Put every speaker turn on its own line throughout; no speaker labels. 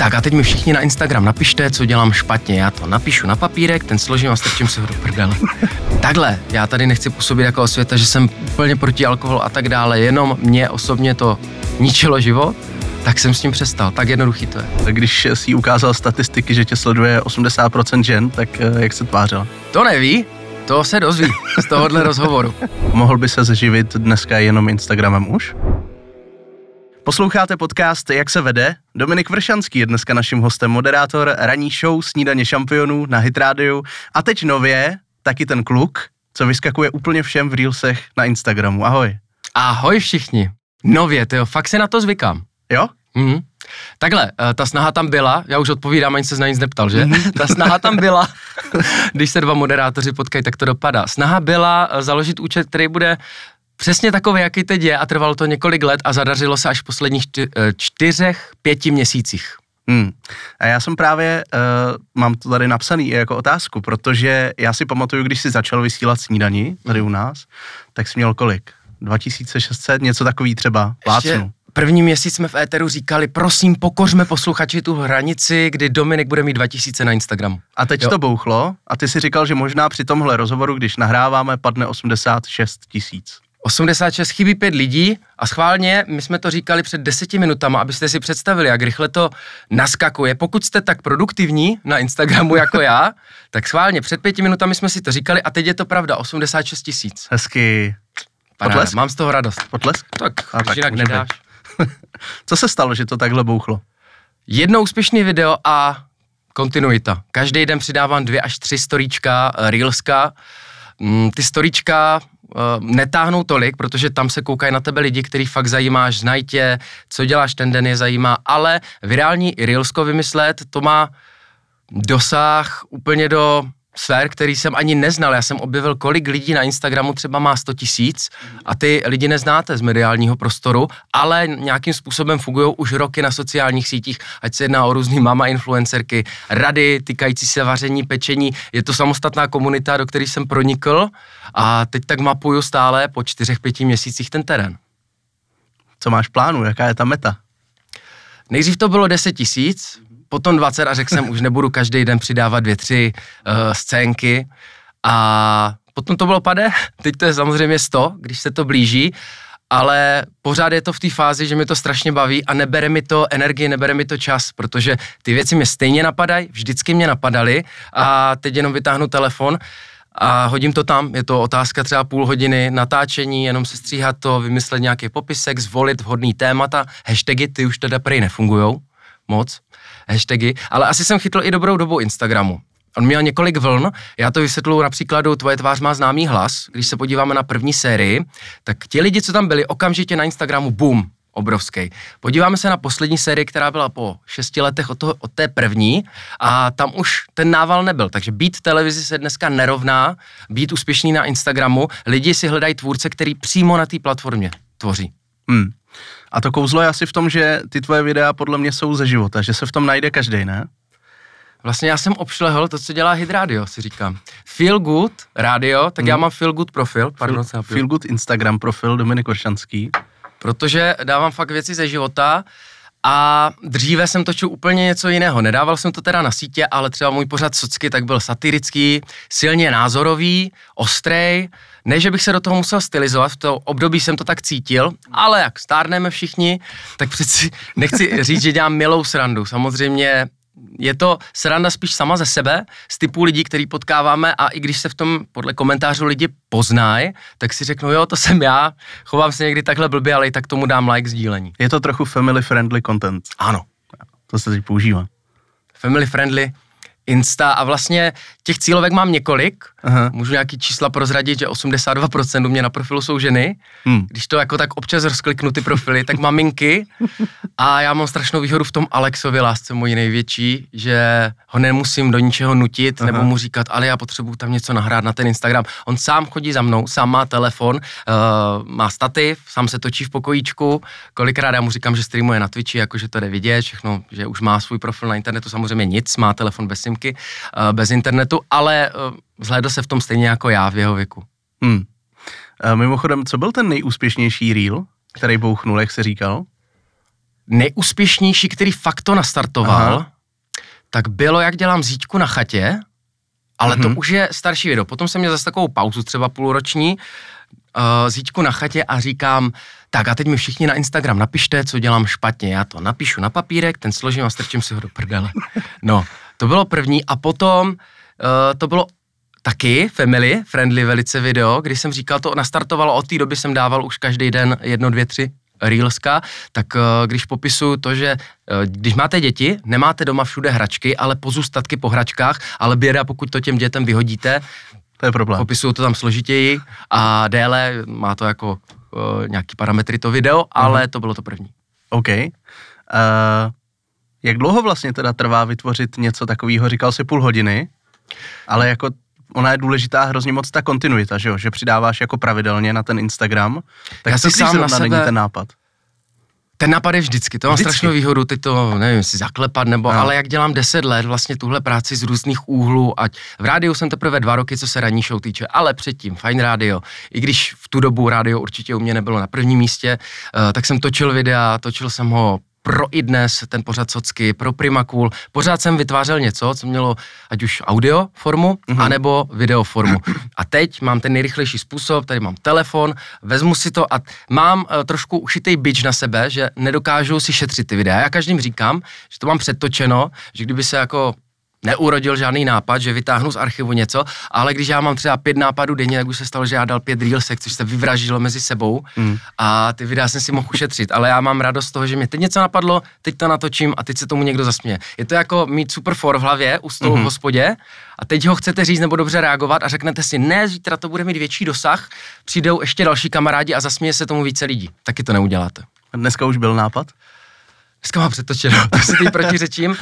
Tak a teď mi všichni na Instagram napište, co dělám špatně. Já to napíšu na papírek, ten složím a strčím se ho do prdele. Takhle, já tady nechci působit jako osvěta, že jsem úplně proti alkoholu a tak dále, jenom mě osobně to ničilo život, tak jsem s tím přestal. Tak jednoduchý to je.
Tak když si ukázal statistiky, že tě sleduje 80% žen, tak eh, jak se tvářila?
To neví, to se dozví z tohohle rozhovoru.
Mohl by se zživit dneska jenom Instagramem už? Posloucháte podcast Jak se vede? Dominik Vršanský je dneska naším hostem, moderátor ranní show Snídaně šampionů na Hit Radio a teď nově taky ten kluk, co vyskakuje úplně všem v Reelsech na Instagramu. Ahoj.
Ahoj všichni. Nově, tyjo, fakt se na to zvykám.
Jo?
Mhm. Takhle, eh, ta snaha tam byla, já už odpovídám, ani se na nic neptal, že?
Mhm.
Ta snaha tam byla, když se dva moderátoři potkají, tak to dopadá. Snaha byla eh, založit účet, který bude přesně takový, jaký teď je a trvalo to několik let a zadařilo se až v posledních eh, čtyřech, pěti měsících.
Hmm. A já jsem právě, uh, mám to tady napsaný jako otázku, protože já si pamatuju, když jsi začal vysílat snídaní tady u nás, tak jsi měl kolik? 2600, něco takový třeba, plácnu.
První měsíc jsme v éteru říkali, prosím, pokořme posluchači tu hranici, kdy Dominik bude mít 2000 na Instagramu.
A teď
Jo.
to bouchlo a ty si říkal, že možná při tomhle rozhovoru, když nahráváme, padne 86 tisíc.
86 chybí pět lidí a schválně, my jsme to říkali před deseti minutama, abyste si představili, jak rychle to naskakuje. Pokud jste tak produktivní na Instagramu jako já, tak schválně před pěti minutami jsme si to říkali a teď je to pravda, 86 tisíc.
Hezky.
Paráda,
Potlesk?
Mám z toho radost.
Potlesk?
Tak,
A tak
jinak nedáš.
Co se stalo, že to takhle bouchlo?
Jedno úspěšný video a kontinuita. Každý den přidávám dvě až tři storíčka, eh, reelska. Mm, Ty storíčka netáhnou tolik, protože tam se koukají na tebe lidi, který fakt zajímáš, znají tě, co děláš ten den je zajímá, ale virální reelsko vymyslet, to má dosah úplně do sfér, který jsem ani neznal. Já jsem objevil, kolik lidí na Instagramu třeba má 100 tisíc a ty lidi neznáte z mediálního prostoru, ale nějakým způsobem fungují už roky na sociálních sítích, ať se jedná o různý mama influencerky, rady týkající se vaření, pečení. Je to samostatná komunita, do které jsem pronikl a teď tak mapuju stále po čtyřech, pěti měsících ten terén.
Co máš plánu? Jaká je ta meta?
Nejdřív to bylo 10 tisíc, potom 20 a řekl jsem, už nebudu každý den přidávat dvě, tři uh, scénky. A potom to bylo pade, teď to je samozřejmě 100, když se to blíží, ale pořád je to v té fázi, že mi to strašně baví a nebere mi to energii, nebere mi to čas, protože ty věci mě stejně napadají, vždycky mě napadaly a teď jenom vytáhnu telefon a hodím to tam, je to otázka třeba půl hodiny natáčení, jenom se stříhat to, vymyslet nějaký popisek, zvolit vhodný témata, hashtagy, ty už teda prej nefungujou moc, hashtagy, ale asi jsem chytl i dobrou dobu Instagramu. On měl několik vln, já to vysvětluji na příkladu Tvoje tvář má známý hlas, když se podíváme na první sérii, tak ti lidi, co tam byli, okamžitě na Instagramu, boom, obrovský. Podíváme se na poslední sérii, která byla po šesti letech od, toho, od té první a tam už ten nával nebyl, takže být televizi se dneska nerovná, být úspěšný na Instagramu, lidi si hledají tvůrce, který přímo na té platformě tvoří.
Hmm. A to kouzlo je asi v tom, že ty tvoje videa podle mě jsou ze života, že se v tom najde každý, ne?
Vlastně já jsem obšlehl to, co dělá Hit Radio, si říkám. Feel Good Radio, tak já mám Feel Good profil, pardon,
Feel, feel Good Instagram profil Dominik Vršanský.
protože dávám fakt věci ze života a dříve jsem točil úplně něco jiného. Nedával jsem to teda na sítě, ale třeba můj pořad socky tak byl satirický, silně názorový, ostrej. Ne, že bych se do toho musel stylizovat, v to období jsem to tak cítil, ale jak stárneme všichni, tak přeci nechci říct, že dělám milou srandu. Samozřejmě je to sranda spíš sama ze sebe, z typu lidí, který potkáváme a i když se v tom podle komentářů lidi poznají, tak si řeknou, jo, to jsem já, chovám se někdy takhle blbě, ale i tak tomu dám like sdílení.
Je to trochu family friendly content.
Ano,
To se teď používá.
family friendly, Insta a vlastně těch cílovek mám několik.
Aha.
Můžu nějaký čísla prozradit, že 82% u mě na profilu jsou ženy.
Hmm.
Když to jako tak občas rozkliknu ty profily, tak maminky. A já mám strašnou výhodu v tom Alexovi lásce moji největší, že ho nemusím do ničeho nutit,
Aha.
nebo mu říkat, ale já potřebuju tam něco nahrát na ten Instagram. On sám chodí za mnou, sám má telefon, uh, má stativ, sám se točí v pokojíčku. Kolikrát já mu říkám, že streamuje na Twitchi, jakože to jde vidět, všechno, že už má svůj profil na internetu, samozřejmě nic, má telefon bez simky, uh, bez internetu, ale uh, zhlédl se v tom stejně jako já v jeho věku.
Hmm. A mimochodem, co byl ten nejúspěšnější reel, který bouchnul, jak se říkal?
nejúspěšnější, který fakt to nastartoval, Aha. tak bylo, jak dělám zítku na chatě, ale mm-hmm. to mhm. už je starší video. Potom jsem měl zase takovou pauzu, třeba půlroční, uh, zítku na chatě a říkám, tak a teď mi všichni na Instagram napište, co dělám špatně. Já to napíšu na papírek, ten složím a strčím si ho do prdele. No, to bylo první a potom uh, to bylo taky family friendly velice video, kdy jsem říkal, to nastartovalo od té doby, jsem dával už každý den jedno, dvě, tři Reelska, tak uh, když popisuju to, že uh, když máte děti, nemáte doma všude hračky, ale pozůstatky po hračkách, ale běda, pokud to těm dětem vyhodíte,
to je problém.
Popisuju to tam složitěji a déle, má to jako uh, nějaký parametry to video, ale uh-huh. to bylo to první.
OK. Uh, jak dlouho vlastně teda trvá vytvořit něco takového? Říkal jsi půl hodiny, ale jako ona je důležitá hrozně moc ta kontinuita, že jo? Že přidáváš jako pravidelně na ten Instagram. Tak Já si sám na sebe... není ten nápad?
Ten nápad je vždycky, to má vždycky. strašnou výhodu, ty to, nevím, si zaklepat nebo, no. ale jak dělám 10 let vlastně tuhle práci z různých úhlů, ať v rádiu jsem teprve dva roky, co se ranní show týče, ale předtím, fajn rádio, i když v tu dobu rádio určitě u mě nebylo na prvním místě, uh, tak jsem točil videa, točil jsem ho pro i dnes ten pořad Socky, pro Primakul. Pořád jsem vytvářel něco, co mělo ať už audio formu, mm-hmm. anebo video formu. A teď mám ten nejrychlejší způsob, tady mám telefon, vezmu si to a mám uh, trošku ušitý bič na sebe, že nedokážu si šetřit ty videa. Já každým říkám, že to mám předtočeno, že kdyby se jako neurodil žádný nápad, že vytáhnu z archivu něco, ale když já mám třeba pět nápadů denně, tak už se stalo, že já dal pět reelsek, což se vyvražilo mezi sebou mm. a ty videa jsem si mohl ušetřit, ale já mám radost z toho, že mě teď něco napadlo, teď to natočím a teď se tomu někdo zasměje. Je to jako mít super for v hlavě u stolu mm-hmm. v mhm. hospodě a teď ho chcete říct nebo dobře reagovat a řeknete si, ne, zítra to bude mít větší dosah, přijdou ještě další kamarádi a zasměje se tomu více lidí. Taky to neuděláte.
Dneska už byl nápad?
Dneska mám přetočeno, to si teď protiřečím. Uh,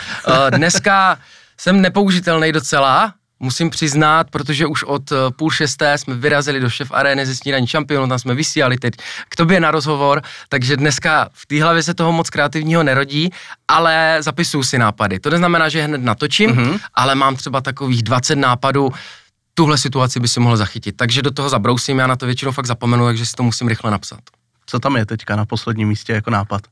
dneska jsem nepoužitelný docela, musím přiznat, protože už od eh, půl šesté jsme vyrazili do šef arény ze snídaní šampionů, tam jsme vysílali teď k tobě na rozhovor, takže dneska v té hlavě se toho moc kreativního nerodí, ale zapisuju si nápady. To neznamená, že hned natočím, mm-hmm. ale mám třeba takových 20 nápadů, tuhle situaci by si mohl zachytit. Takže do toho zabrousím, já na to většinou fakt zapomenu, takže si to musím rychle napsat.
Co tam je teďka na posledním místě jako nápad?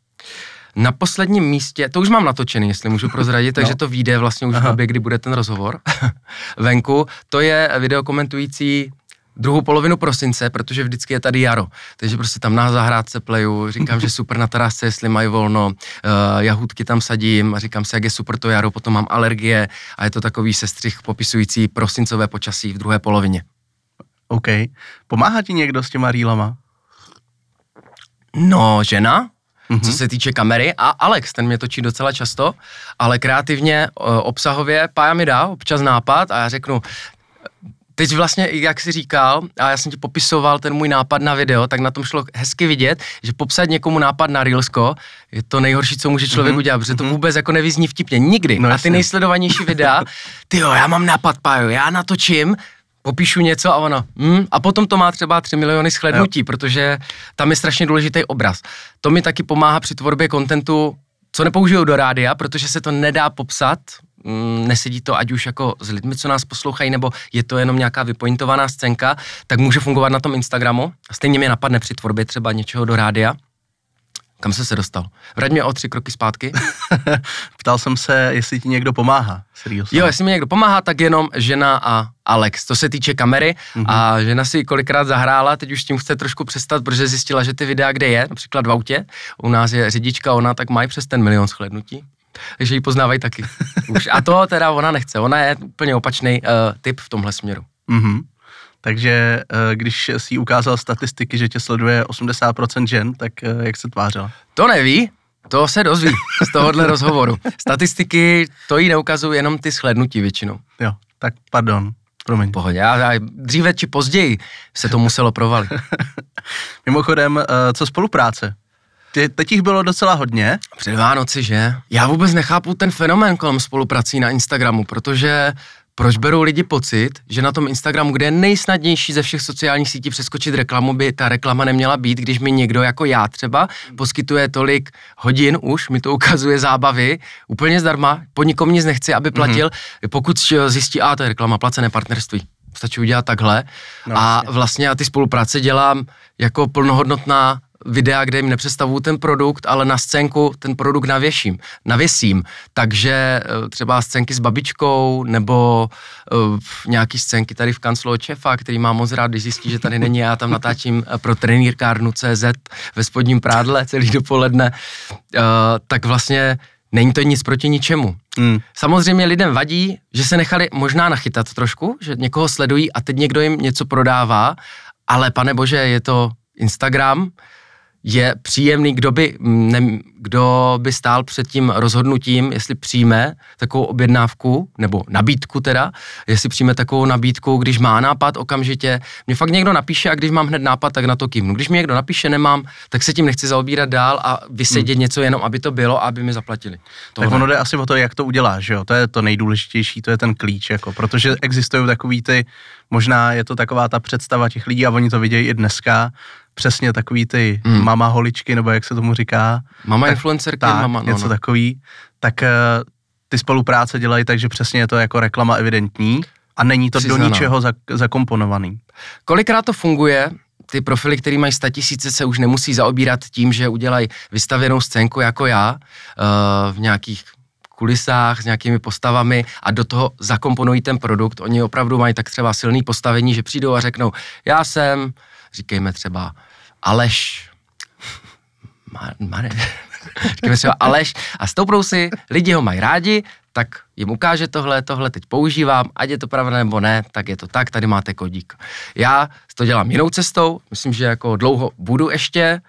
Na posledním místě, to už mám natočený, jestli můžu prozradit, takže no. to vyjde vlastně už Aha. v době, kdy bude ten rozhovor venku. To je video komentující druhou polovinu prosince, protože vždycky je tady jaro. Takže prostě tam na zahrádce pleju, říkám, že super na terasce, jestli mají volno, uh, jahůdky tam sadím a říkám si, jak je super to jaro, potom mám alergie a je to takový sestřih popisující prosincové počasí v druhé polovině.
OK. Pomáhá ti někdo s těma rýlama?
No, žena, mm-hmm. co se týče kamery. A Alex, ten mě točí docela často, ale kreativně, obsahově, Pája mi dá občas nápad a já řeknu, teď vlastně, jak jsi říkal, a já jsem ti popisoval ten můj nápad na video, tak na tom šlo hezky vidět, že popsat někomu nápad na Reelsko je to nejhorší, co může člověk mm-hmm. udělat, protože to mhm. vůbec jako nevyzní vtipně nikdy. No, a ty nejsledovanější videa, ty jo, já mám nápad, Pájo, já natočím, popíšu něco a ono, hm, a potom to má třeba 3 miliony shlednutí, jo. protože tam je strašně důležitý obraz. To mi taky pomáhá při tvorbě kontentu, co nepoužiju do rádia, protože se to nedá popsat, mm, nesedí to ať už jako s lidmi, co nás poslouchají, nebo je to jenom nějaká vypointovaná scénka, tak může fungovat na tom Instagramu. Stejně mě napadne při tvorbě třeba něčeho do rádia. Kam jsi se dostal? Vrať mě o tři kroky zpátky.
Ptal jsem se, jestli ti někdo pomáhá. Seriózně.
Jo, jestli mi někdo pomáhá, tak jenom žena a Alex. To se týče kamery mm-hmm. a žena si kolikrát zahrála, teď už s tím chce trošku přestat, protože zjistila, že ty videa, kde je, například v autě, u nás je řidička, ona tak mají přes ten milion shlednutí. Takže ji poznávají taky. Už. A to teda ona nechce. Ona je úplně opačný uh, typ v tomhle směru.
Mm-hmm. Takže eh, když si ukázal statistiky, že tě sleduje 80% žen, tak eh, jak se tvářila?
To neví, to se dozví z tohohle rozhovoru. Statistiky to jí neukazují jenom ty shlednutí většinou.
Jo, tak pardon, promiň.
Pohodě, já, já, dříve či později se to muselo provalit.
Mimochodem, eh, co spolupráce? Ty, teď jich bylo docela hodně.
Před Vánoci, že? Já vůbec nechápu ten fenomén kolem spoluprací na Instagramu, protože proč berou lidi pocit, že na tom Instagramu, kde je nejsnadnější ze všech sociálních sítí přeskočit reklamu, by ta reklama neměla být, když mi někdo jako já třeba poskytuje tolik hodin už, mi to ukazuje zábavy, úplně zdarma, po nikom nic nechci, aby platil, mm-hmm. pokud zjistí, a to je reklama, placené partnerství. Stačí udělat takhle. No, a vlastně já ty spolupráce dělám jako plnohodnotná videa, kde jim nepředstavuju ten produkt, ale na scénku ten produkt navěším, navěsím. Takže eh, třeba scénky s babičkou nebo uh, nějaký scénky tady v kanclu od šefa, který má moc rád, když zjistí, že tady není, já tam natáčím eh, pro trenýrkárnu CZ ve spodním prádle celý dopoledne, uh, tak vlastně není to nic proti ničemu. Hmm. Samozřejmě lidem vadí, že se nechali možná nachytat trošku, že někoho sledují a teď někdo jim něco prodává, ale pane bože, je to Instagram, je příjemný, kdo by, ne, kdo by stál před tím rozhodnutím, jestli přijme takovou objednávku, nebo nabídku teda, jestli přijme takovou nabídku, když má nápad okamžitě. Mě fakt někdo napíše a když mám hned nápad, tak na to kývnu. Když mi někdo napíše, nemám, tak se tím nechci zaobírat dál a vysedět hmm. něco jenom, aby to bylo a aby mi zaplatili.
Tohle. Tak ono jde asi o to, jak to uděláš, že jo? To je to nejdůležitější, to je ten klíč, jako, protože existují takový ty, možná je to taková ta představa těch lidí a oni to vidějí i dneska, přesně takový ty hmm. mama holičky, nebo jak se tomu říká.
Mama tak, influencerky,
tak,
mama,
no, něco no. takový. Tak uh, ty spolupráce dělají tak, že přesně je to jako reklama evidentní a není to Přiznaná. do ničeho zak, zakomponovaný.
Kolikrát to funguje, ty profily, které mají tisíce, se už nemusí zaobírat tím, že udělají vystavěnou scénku jako já uh, v nějakých kulisách s nějakými postavami a do toho zakomponují ten produkt. Oni opravdu mají tak třeba silný postavení, že přijdou a řeknou, já jsem, říkejme třeba Aleš, Mare, říkejme třeba Aleš a stoupnou si, lidi ho mají rádi, tak jim ukáže tohle, tohle teď používám, ať je to pravda nebo ne, tak je to tak, tady máte kodík. Já to dělám jinou cestou, myslím, že jako dlouho budu ještě,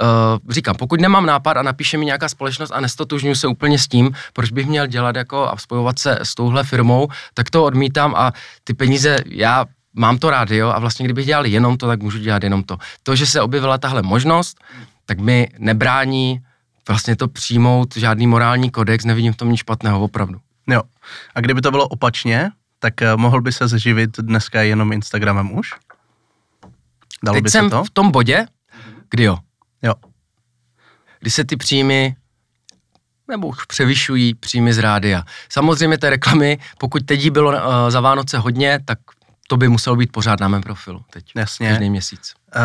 uh, říkám, pokud nemám nápad a napíše mi nějaká společnost a nestotužňuji se úplně s tím, proč bych měl dělat jako a spojovat se s touhle firmou, tak to odmítám a ty peníze já mám to rádio a vlastně kdybych dělal jenom to, tak můžu dělat jenom to. To, že se objevila tahle možnost, tak mi nebrání vlastně to přijmout žádný morální kodex, nevidím v tom nic špatného, opravdu.
Jo. A kdyby to bylo opačně, tak uh, mohl by se zživit dneska jenom Instagramem už?
Dalo Teď by jsem se to? v tom bodě, kdy jo.
Jo.
Kdy se ty příjmy nebo už převyšují příjmy z rádia. Samozřejmě té reklamy, pokud teď bylo uh, za Vánoce hodně, tak to by muselo být pořád na mém profilu teď.
Jasně.
Každý měsíc.
Uh,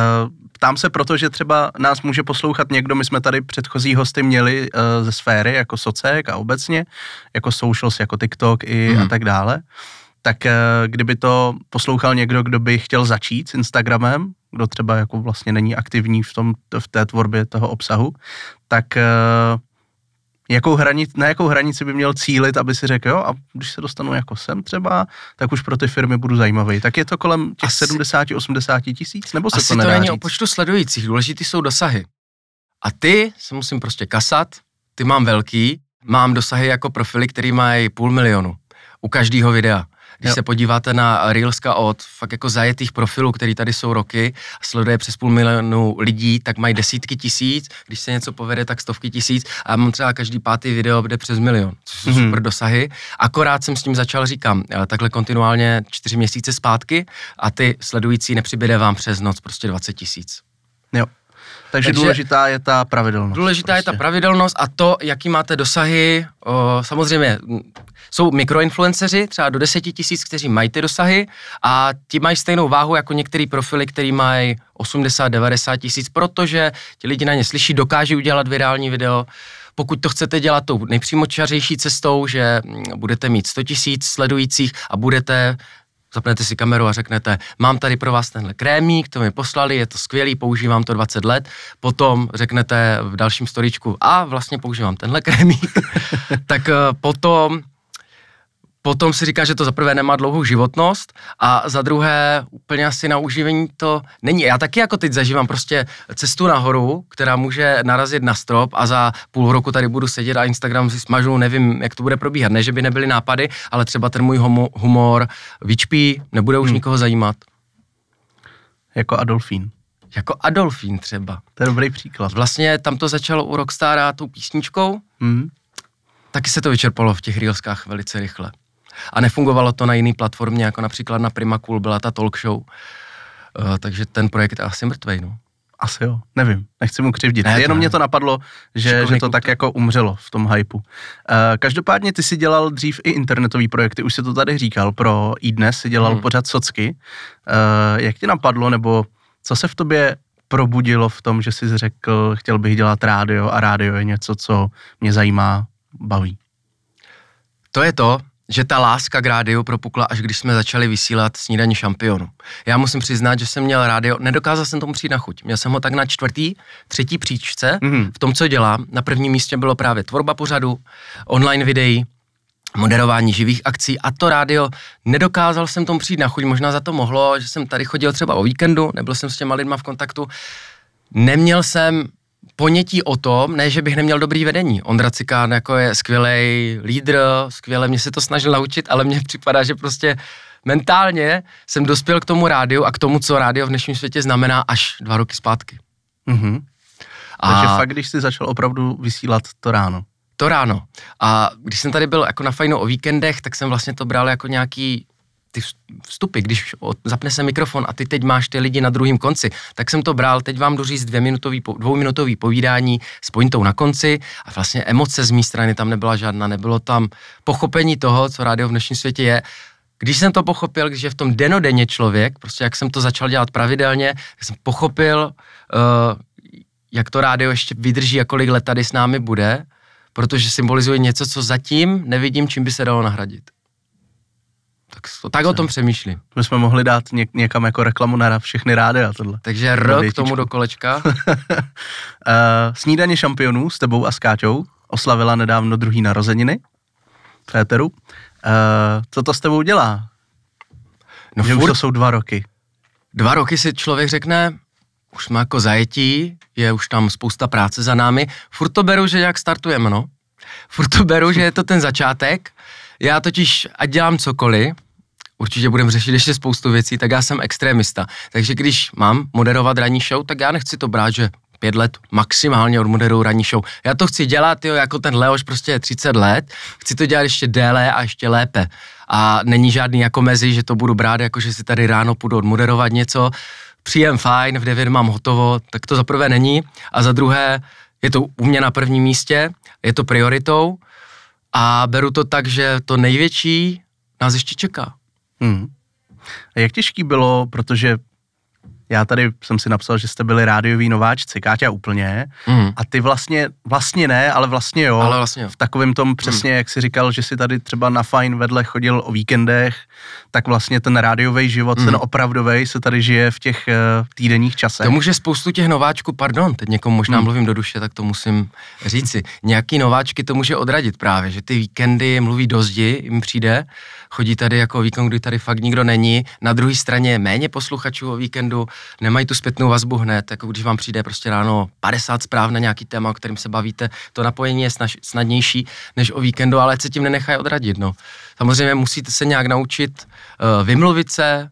ptám se proto, že třeba nás může poslouchat někdo, my jsme tady předchozí hosty měli uh, ze sféry, jako socek a obecně, jako socials, jako TikTok i hmm. a tak dále. Tak uh, kdyby to poslouchal někdo, kdo by chtěl začít s Instagramem, kdo třeba jako vlastně není aktivní v, tom, v té tvorbě toho obsahu, tak uh, jakou hranici, na jakou hranici by měl cílit, aby si řekl, jo, a když se dostanu jako sem třeba, tak už pro ty firmy budu zajímavý. Tak je to kolem těch 70-80 tisíc, nebo se
asi
to nedá
to není
říct?
o počtu sledujících, důležitý jsou dosahy. A ty se musím prostě kasat, ty mám velký, mám dosahy jako profily, který mají půl milionu u každého videa. Když jo. se podíváte na Reelska od fakt jako zajetých profilů, který tady jsou roky, sleduje přes půl milionu lidí, tak mají desítky tisíc, když se něco povede, tak stovky tisíc a mám třeba každý pátý video, kde přes milion, což jsou mm-hmm. super dosahy. Akorát jsem s tím začal, říkám, eh, takhle kontinuálně čtyři měsíce zpátky a ty sledující nepřibyde vám přes noc prostě 20 tisíc.
Jo. Takže, Takže důležitá je ta pravidelnost.
Důležitá prostě. je ta prostě. pravidelnost a to, jaký máte dosahy. O, samozřejmě jsou mikroinfluenceři, třeba do 10 tisíc, kteří mají ty dosahy a ti mají stejnou váhu jako některý profily, který mají 80-90 tisíc, protože ti lidi na ně slyší, dokáží udělat virální video. Pokud to chcete dělat tou nejpřímočařejší cestou, že budete mít 100 tisíc sledujících a budete zapnete si kameru a řeknete, mám tady pro vás tenhle krémík, to mi poslali, je to skvělý, používám to 20 let, potom řeknete v dalším storičku, a vlastně používám tenhle krémík, tak eh, potom potom si říká, že to za prvé nemá dlouhou životnost a za druhé úplně asi na uživení to není. Já taky jako teď zažívám prostě cestu nahoru, která může narazit na strop a za půl roku tady budu sedět a Instagram si smažu, nevím, jak to bude probíhat. Ne, že by nebyly nápady, ale třeba ten můj humor vyčpí, nebude už hmm. nikoho zajímat.
Jako Adolfín.
Jako Adolfín třeba.
To je dobrý příklad.
Vlastně tam to začalo u Rockstara tou písničkou, hmm. taky se to vyčerpalo v těch reelskách velice rychle. A nefungovalo to na jiný platformě, jako například na Prima Cool byla ta talk show. Uh, takže ten projekt je asi mrtvej, no.
Asi jo, nevím, nechci mu křivdit. Ne, Jenom mě to napadlo, že, že to tak jako umřelo v tom hypeu. Uh, každopádně ty si dělal dřív i internetový projekty, už si to tady říkal, pro iDnes si dělal hmm. pořád socky. Uh, jak ti napadlo, nebo co se v tobě probudilo v tom, že jsi řekl, chtěl bych dělat rádio a rádio je něco, co mě zajímá, baví?
To je to, že ta láska k rádiu propukla, až když jsme začali vysílat snídaní šampionu. Já musím přiznat, že jsem měl rádio, nedokázal jsem tomu přijít na chuť. Měl jsem ho tak na čtvrtý, třetí příčce mm-hmm. v tom, co dělám. Na prvním místě bylo právě tvorba pořadu, online videí, moderování živých akcí a to rádio, nedokázal jsem tomu přijít na chuť, možná za to mohlo, že jsem tady chodil třeba o víkendu, nebyl jsem s těma lidma v kontaktu, neměl jsem ponětí o tom, ne, že bych neměl dobrý vedení. Ondra Cikán jako je skvělý lídr, skvěle mě se to snažil naučit, ale mně připadá, že prostě mentálně jsem dospěl k tomu rádiu a k tomu, co rádio v dnešním světě znamená až dva roky zpátky.
Mm-hmm. A Takže fakt, když jsi začal opravdu vysílat to ráno.
To ráno. A když jsem tady byl jako na fajnu o víkendech, tak jsem vlastně to bral jako nějaký ty vstupy, když zapne se mikrofon a ty teď máš ty lidi na druhém konci, tak jsem to bral, teď vám doříct dvě minutový, dvouminutový povídání s pointou na konci a vlastně emoce z mé strany tam nebyla žádná, nebylo tam pochopení toho, co rádio v dnešním světě je. Když jsem to pochopil, když je v tom denodenně člověk, prostě jak jsem to začal dělat pravidelně, tak jsem pochopil, uh, jak to rádio ještě vydrží a kolik let tady s námi bude, protože symbolizuje něco, co zatím nevidím, čím by se dalo nahradit. Tak, tak o tom přemýšlím.
My jsme mohli dát něk, někam jako reklamu na všechny rády a tohle.
Takže rok tomu do kolečka. uh,
snídaně šampionů s tebou a s Káťou oslavila nedávno druhý narozeniny Péteru. Uh, co to s tebou dělá? No že furt, už to jsou dva roky.
Dva roky si člověk řekne, už jsme jako zajetí, je už tam spousta práce za námi. Furt to beru, že jak startujeme, no. Furt to beru, že je to ten začátek já totiž, ať dělám cokoliv, určitě budeme řešit ještě spoustu věcí, tak já jsem extrémista. Takže když mám moderovat ranní show, tak já nechci to brát, že pět let maximálně odmoderuju ranní show. Já to chci dělat, jo, jako ten Leoš prostě je 30 let, chci to dělat ještě déle a ještě lépe. A není žádný jako mezi, že to budu brát, jako že si tady ráno půjdu odmoderovat něco, příjem fajn, v 9 mám hotovo, tak to za prvé není. A za druhé, je to u mě na prvním místě, je to prioritou, a beru to tak, že to největší nás ještě čeká. Hmm.
A jak těžký bylo, protože já tady jsem si napsal, že jste byli rádiový nováčci, Káťa úplně, mm. a ty vlastně, vlastně ne, ale vlastně jo.
Ale vlastně
jo. V takovém tom přesně, mm. jak jsi říkal, že si tady třeba na Fine vedle chodil o víkendech, tak vlastně ten rádiový život, mm. ten opravdový se tady žije v těch uh, týdenních časech.
To může spoustu těch nováčků, pardon, teď někomu možná mm. mluvím do duše, tak to musím říci. Nějaký nováčky to může odradit právě, že ty víkendy mluví do zdi, jim přijde, chodí tady jako víkend, kdy tady fakt nikdo není. Na druhé straně méně posluchačů o víkendu, nemají tu zpětnou vazbu hned, jako když vám přijde prostě ráno 50 zpráv na nějaký téma, o kterým se bavíte, to napojení je snaž, snadnější než o víkendu, ale se tím nenechají odradit. No. Samozřejmě musíte se nějak naučit uh, vymluvit se,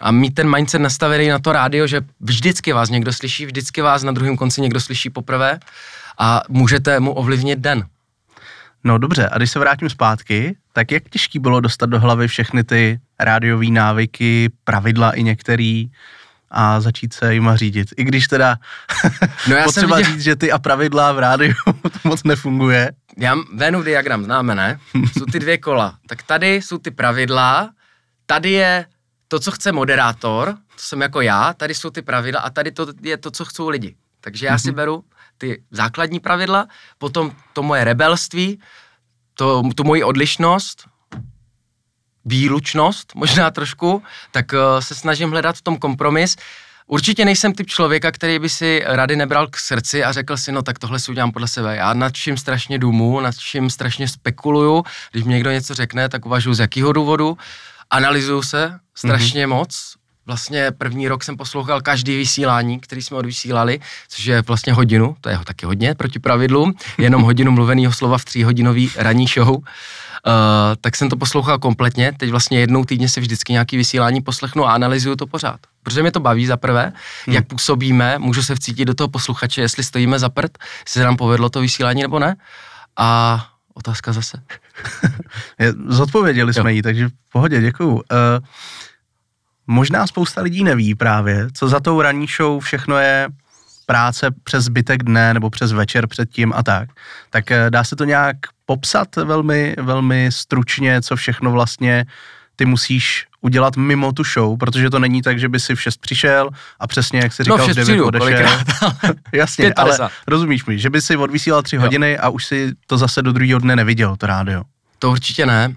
a mít ten mindset nastavený na to rádio, že vždycky vás někdo slyší, vždycky vás na druhém konci někdo slyší poprvé a můžete mu ovlivnit den.
No dobře, a když se vrátím zpátky, tak jak těžký bylo dostat do hlavy všechny ty rádiové návyky, pravidla i některý a začít se jima řídit. I když teda no já potřeba viděl... říct, že ty a pravidla v rádiu to moc nefunguje.
Já Venův diagram známe, ne? Jsou ty dvě kola. Tak tady jsou ty pravidla, tady je to, co chce moderátor, to jsem jako já, tady jsou ty pravidla a tady to je to, co chcou lidi. Takže já si mhm. beru ty základní pravidla, potom to moje rebelství, to, tu moji odlišnost, výlučnost možná trošku, tak uh, se snažím hledat v tom kompromis. Určitě nejsem typ člověka, který by si rady nebral k srdci a řekl si, no tak tohle si udělám podle sebe. Já nad čím strašně důmu, nad čím strašně spekuluju. Když mi někdo něco řekne, tak uvažuji z jakého důvodu. Analyzuju se strašně mm-hmm. moc, vlastně první rok jsem poslouchal každý vysílání, který jsme odvysílali, což je vlastně hodinu, to je taky hodně proti pravidlům, jenom hodinu mluveného slova v tříhodinový ranní show. Uh, tak jsem to poslouchal kompletně, teď vlastně jednou týdně si vždycky nějaký vysílání poslechnu a analyzuju to pořád. Protože mě to baví za prvé, hmm. jak působíme, můžu se vcítit do toho posluchače, jestli stojíme za prd, jestli se nám povedlo to vysílání nebo ne. A otázka zase.
Zodpověděli jsme ji, takže v pohodě, děkuju. Uh, možná spousta lidí neví právě, co za tou ranní show všechno je práce přes zbytek dne nebo přes večer předtím a tak. Tak eh, dá se to nějak popsat velmi, velmi stručně, co všechno vlastně ty musíš udělat mimo tu show, protože to není tak, že by si v 6 přišel a přesně jak si říkal,
no, v
9
přijdu,
odešel. Jasně, ale rozumíš mi, že by si odvysílal 3 jo. hodiny a už si to zase do druhého dne neviděl, to rádio.
To určitě ne.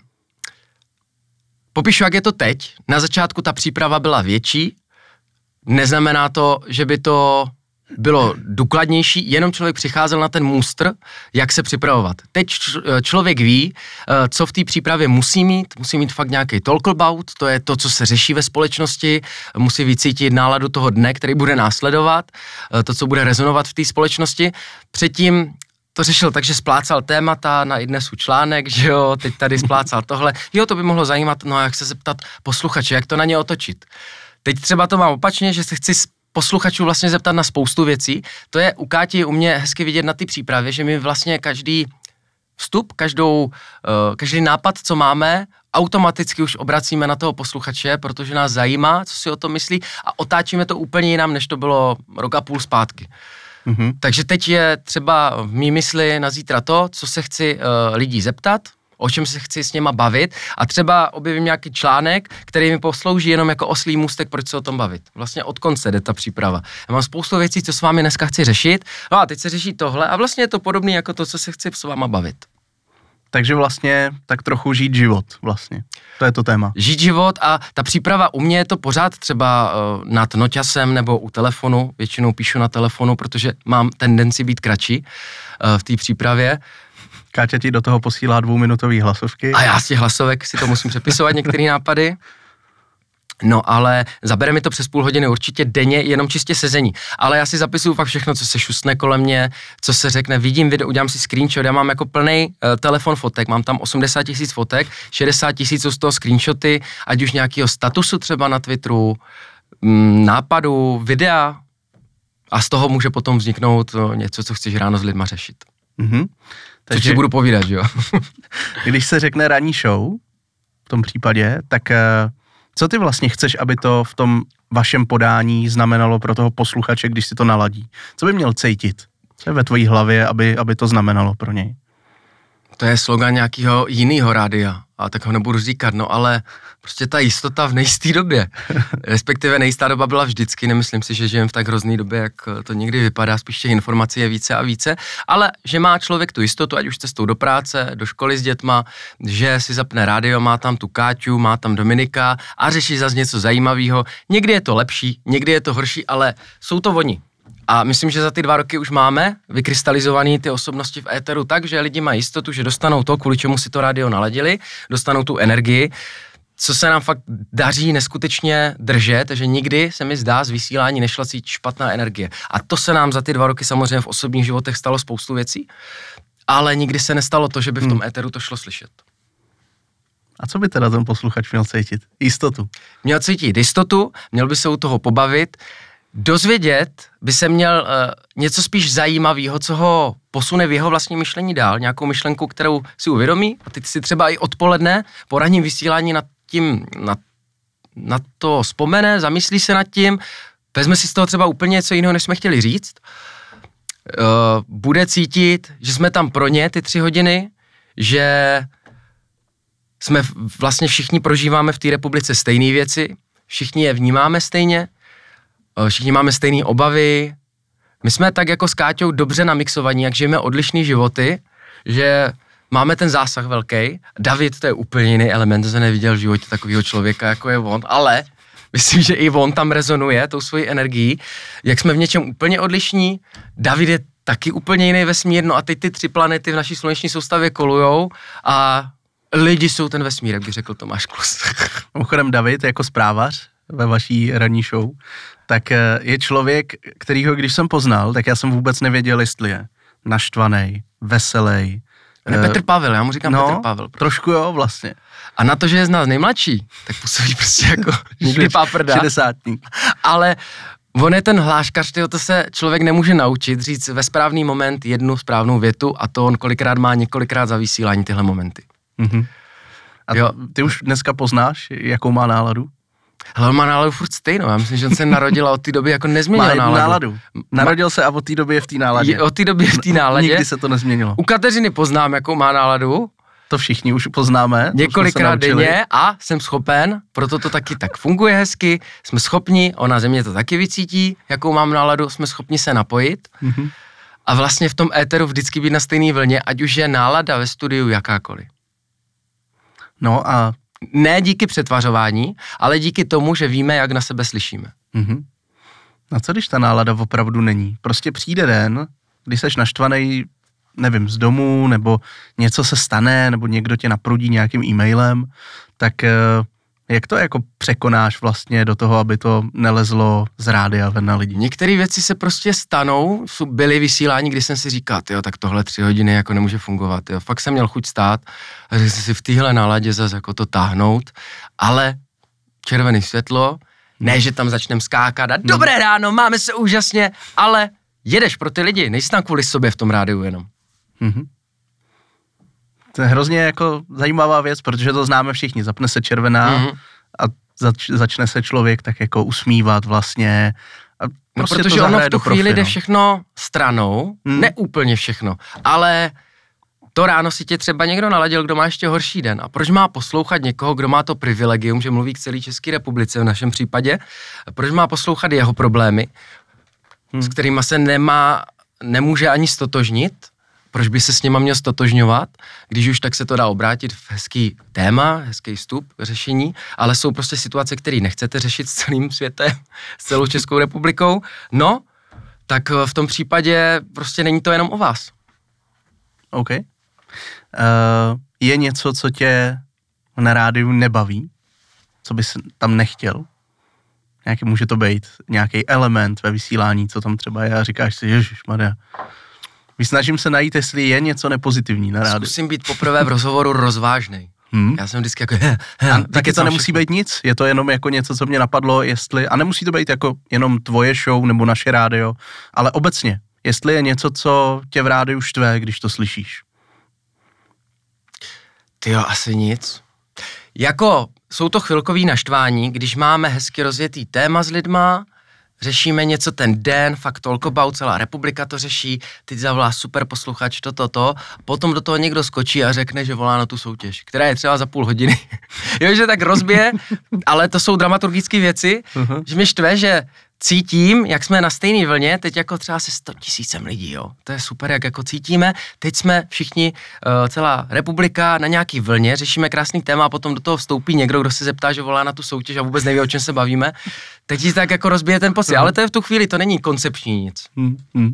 Popíšu, jak je to teď. Na začátku ta příprava byla větší. Neznamená to, že by to bylo důkladnější, jenom člověk přicházel na ten můstr, jak se připravovat. Teď člověk ví, eh, co v té přípravě musí mít, musí mít fakt nějaký talkabout, to je to, co se řeší ve společnosti, musí vycítit náladu toho dne, který bude následovat, eh, to, co bude rezonovat v té společnosti. Předtím to řešil tak, že splácal témata na idnesu článek, že jo, teď tady splácal tohle. Jo, to by mohlo zajímat, no jak se zeptat posluchače, jak to na ně otočit. Teď třeba to mám opačně, že se chci posluchačů vlastně zeptat na spoustu věcí. To je u Káti u mě hezky vidět na té přípravě, že my vlastně každý vstup, každou, uh, každý nápad, co máme, automaticky už obracíme na toho posluchače, protože nás zajímá, co si o tom myslí a otáčíme to úplně jinam, než to bylo rok a půl zpátky. Mm-hmm. Takže teď je třeba v mý mysli na zítra to, co se chci uh, lidí zeptat, o čem se chci s něma bavit a třeba objevím nějaký článek, který mi poslouží jenom jako oslý můstek, proč se o tom bavit. Vlastně od konce jde ta příprava. Já mám spoustu věcí, co s vámi dneska chci řešit, no a teď se řeší tohle a vlastně je to podobné jako to, co se chci s váma bavit.
Takže vlastně tak trochu žít život vlastně. To je to téma.
Žít život a ta příprava u mě je to pořád třeba uh, nad noťasem nebo u telefonu. Většinou píšu na telefonu, protože mám tendenci být kratší uh, v té přípravě.
Káťa ti do toho posílá dvouminutový hlasovky.
A já z těch hlasovek si to musím přepisovat, některé nápady. No ale zabere mi to přes půl hodiny určitě denně, jenom čistě sezení. Ale já si zapisuju fakt všechno, co se šustne kolem mě, co se řekne, vidím video, udělám si screenshot, já mám jako plný uh, eh, telefon fotek, mám tam 80 tisíc fotek, 60 tisíc z toho screenshoty, ať už nějakého statusu třeba na Twitteru, m, nápadu, videa a z toho může potom vzniknout uh, něco, co chceš ráno s lidma řešit. Mm-hmm. Takže Což ti budu povídat, že jo?
když se řekne ranní show, v tom případě, tak uh, co ty vlastně chceš, aby to v tom vašem podání znamenalo pro toho posluchače, když si to naladí? Co by měl cítit? Co je ve tvojí hlavě, aby, aby to znamenalo pro něj?
To je slogan nějakého jiného rádia, a tak ho nebudu říkat, no ale prostě ta jistota v nejisté době. Respektive nejistá doba byla vždycky, nemyslím si, že žijeme v tak hrozný době, jak to někdy vypadá, spíš těch informací je více a více, ale že má člověk tu jistotu, ať už cestou do práce, do školy s dětma, že si zapne rádio, má tam tu Káťu, má tam Dominika a řeší zase něco zajímavého. Někdy je to lepší, někdy je to horší, ale jsou to oni. A myslím, že za ty dva roky už máme vykrystalizované ty osobnosti v éteru tak, že lidi mají jistotu, že dostanou to, kvůli čemu si to rádio naladili, dostanou tu energii, co se nám fakt daří neskutečně držet, že nikdy se mi zdá z vysílání nešla cít špatná energie. A to se nám za ty dva roky samozřejmě v osobních životech stalo spoustu věcí, ale nikdy se nestalo to, že by v tom hmm. éteru to šlo slyšet.
A co by teda ten posluchač měl cítit? Jistotu.
Měl cítit jistotu, měl by se u toho pobavit, Dozvědět by se měl uh, něco spíš zajímavého, co ho posune v jeho vlastní myšlení dál, nějakou myšlenku, kterou si uvědomí. A teď si třeba i odpoledne po ranním vysílání nad tím, nad, nad to vzpomene, zamyslí se nad tím, vezme si z toho třeba úplně něco jiného, než jsme chtěli říct, uh, bude cítit, že jsme tam pro ně ty tři hodiny, že jsme vlastně všichni prožíváme v té republice stejné věci, všichni je vnímáme stejně, všichni máme stejné obavy. My jsme tak jako s Káťou dobře namixovaní, jak žijeme odlišný životy, že máme ten zásah velký. David to je úplně jiný element, to jsem neviděl v životě takového člověka, jako je on, ale myslím, že i on tam rezonuje tou svojí energií. Jak jsme v něčem úplně odlišní, David je taky úplně jiný vesmír, no a teď ty tři planety v naší sluneční soustavě kolujou a lidi jsou ten vesmír, jak by řekl Tomáš Klus.
Mimochodem David jako zprávař ve vaší ranní show, tak eh, je člověk, kterýho když jsem poznal, tak já jsem vůbec nevěděl, jestli je naštvaný, veselý.
Ne, Petr Pavel, já mu říkám no, Petr Pavel.
Prostě. Trošku jo, vlastně.
A na to, že je z nás nejmladší, tak působí prostě jako nikdy páprda.
60.
Ale on je ten hláškař, tyho, to se člověk nemůže naučit říct ve správný moment jednu správnou větu a to on kolikrát má několikrát za vysílání tyhle momenty. Mm-hmm.
A jo. ty už dneska poznáš, jakou má náladu?
Ale on má náladu furt stejnou. Já myslím, že on se narodil a od té doby jako nezměnil má náladu. náladu.
Narodil se a od té doby je v té náladě.
Je, od té doby je v té náladě.
Nikdy se to nezměnilo.
U Kateřiny poznám, jakou má náladu,
To všichni už poznáme.
Několikrát denně a jsem schopen, proto to taky tak funguje hezky, jsme schopni, ona ze mě to taky vycítí, jakou mám náladu, jsme schopni se napojit. Mm-hmm. A vlastně v tom éteru vždycky být na stejné vlně, ať už je nálada ve studiu jakákoliv.
No a...
Ne díky přetvařování, ale díky tomu, že víme, jak na sebe slyšíme.
Mm-hmm. A co když ta nálada opravdu není? Prostě přijde den, kdy seš naštvaný, nevím, z domu, nebo něco se stane, nebo někdo tě naprudí nějakým e-mailem, tak eh, jak to jako překonáš vlastně do toho, aby to nelezlo z rádia ven na lidi?
Některé věci se prostě stanou, byly vysílání, kdy jsem si říkal, jo, tak tohle tři hodiny jako nemůže fungovat, jo. Fakt jsem měl chuť stát a řekl jsem si v téhle náladě zase jako to táhnout, ale červené světlo, ne, že tam začneme skákat a dobré ráno, máme se úžasně, ale jedeš pro ty lidi, nejsi tam kvůli sobě v tom rádiu jenom. Mm-hmm.
To je hrozně jako zajímavá věc, protože to známe všichni. Zapne se červená mm-hmm. a zač, začne se člověk tak jako usmívat vlastně. A
no, prostě no, protože to ono v tu chvíli profi, jde no. všechno stranou, mm. ne úplně všechno, ale to ráno si tě třeba někdo naladil, kdo má ještě horší den. A proč má poslouchat někoho, kdo má to privilegium, že mluví k celé České republice v našem případě? Proč má poslouchat jeho problémy, hmm. s kterými se nemá, nemůže ani stotožnit? Proč by se s nima měl stotožňovat? Když už tak se to dá obrátit v hezký téma, hezký vstup řešení, ale jsou prostě situace, které nechcete řešit s celým světem, s celou Českou republikou. No, tak v tom případě prostě není to jenom o vás.
OK. Uh, je něco, co tě na rádiu nebaví? Co bys tam nechtěl? Nějaký může to být nějaký element ve vysílání, co tam třeba je a říkáš si, Ježíš Maria. Snažím se najít, jestli je něco nepozitivní na rádiu.
Zkusím být poprvé v rozhovoru rozvážný. Hmm. Já jsem vždycky jako... He,
he, a taky to nemusí všechno. být nic, je to jenom jako něco, co mě napadlo, jestli, a nemusí to být jako jenom tvoje show nebo naše rádio, ale obecně, jestli je něco, co tě v rádiu štve, když to slyšíš.
Ty jo, asi nic. Jako jsou to chvilkový naštvání, když máme hezky rozjetý téma s lidma, řešíme něco ten den, fakt tolkobau, celá republika to řeší, teď zavolá super posluchač, toto, to, potom do toho někdo skočí a řekne, že volá na tu soutěž, která je třeba za půl hodiny. jo, že tak rozbije, ale to jsou dramaturgické věci, uh-huh. že mi štve, že cítím, jak jsme na stejné vlně, teď jako třeba se 100 tisícem lidí, jo. To je super, jak jako cítíme. Teď jsme všichni, uh, celá republika na nějaký vlně, řešíme krásný téma a potom do toho vstoupí někdo, kdo se zeptá, že volá na tu soutěž a vůbec neví, o čem se bavíme. Teď ti tak jako rozbije ten pocit, ale to je v tu chvíli, to není koncepční nic. Hmm, hmm.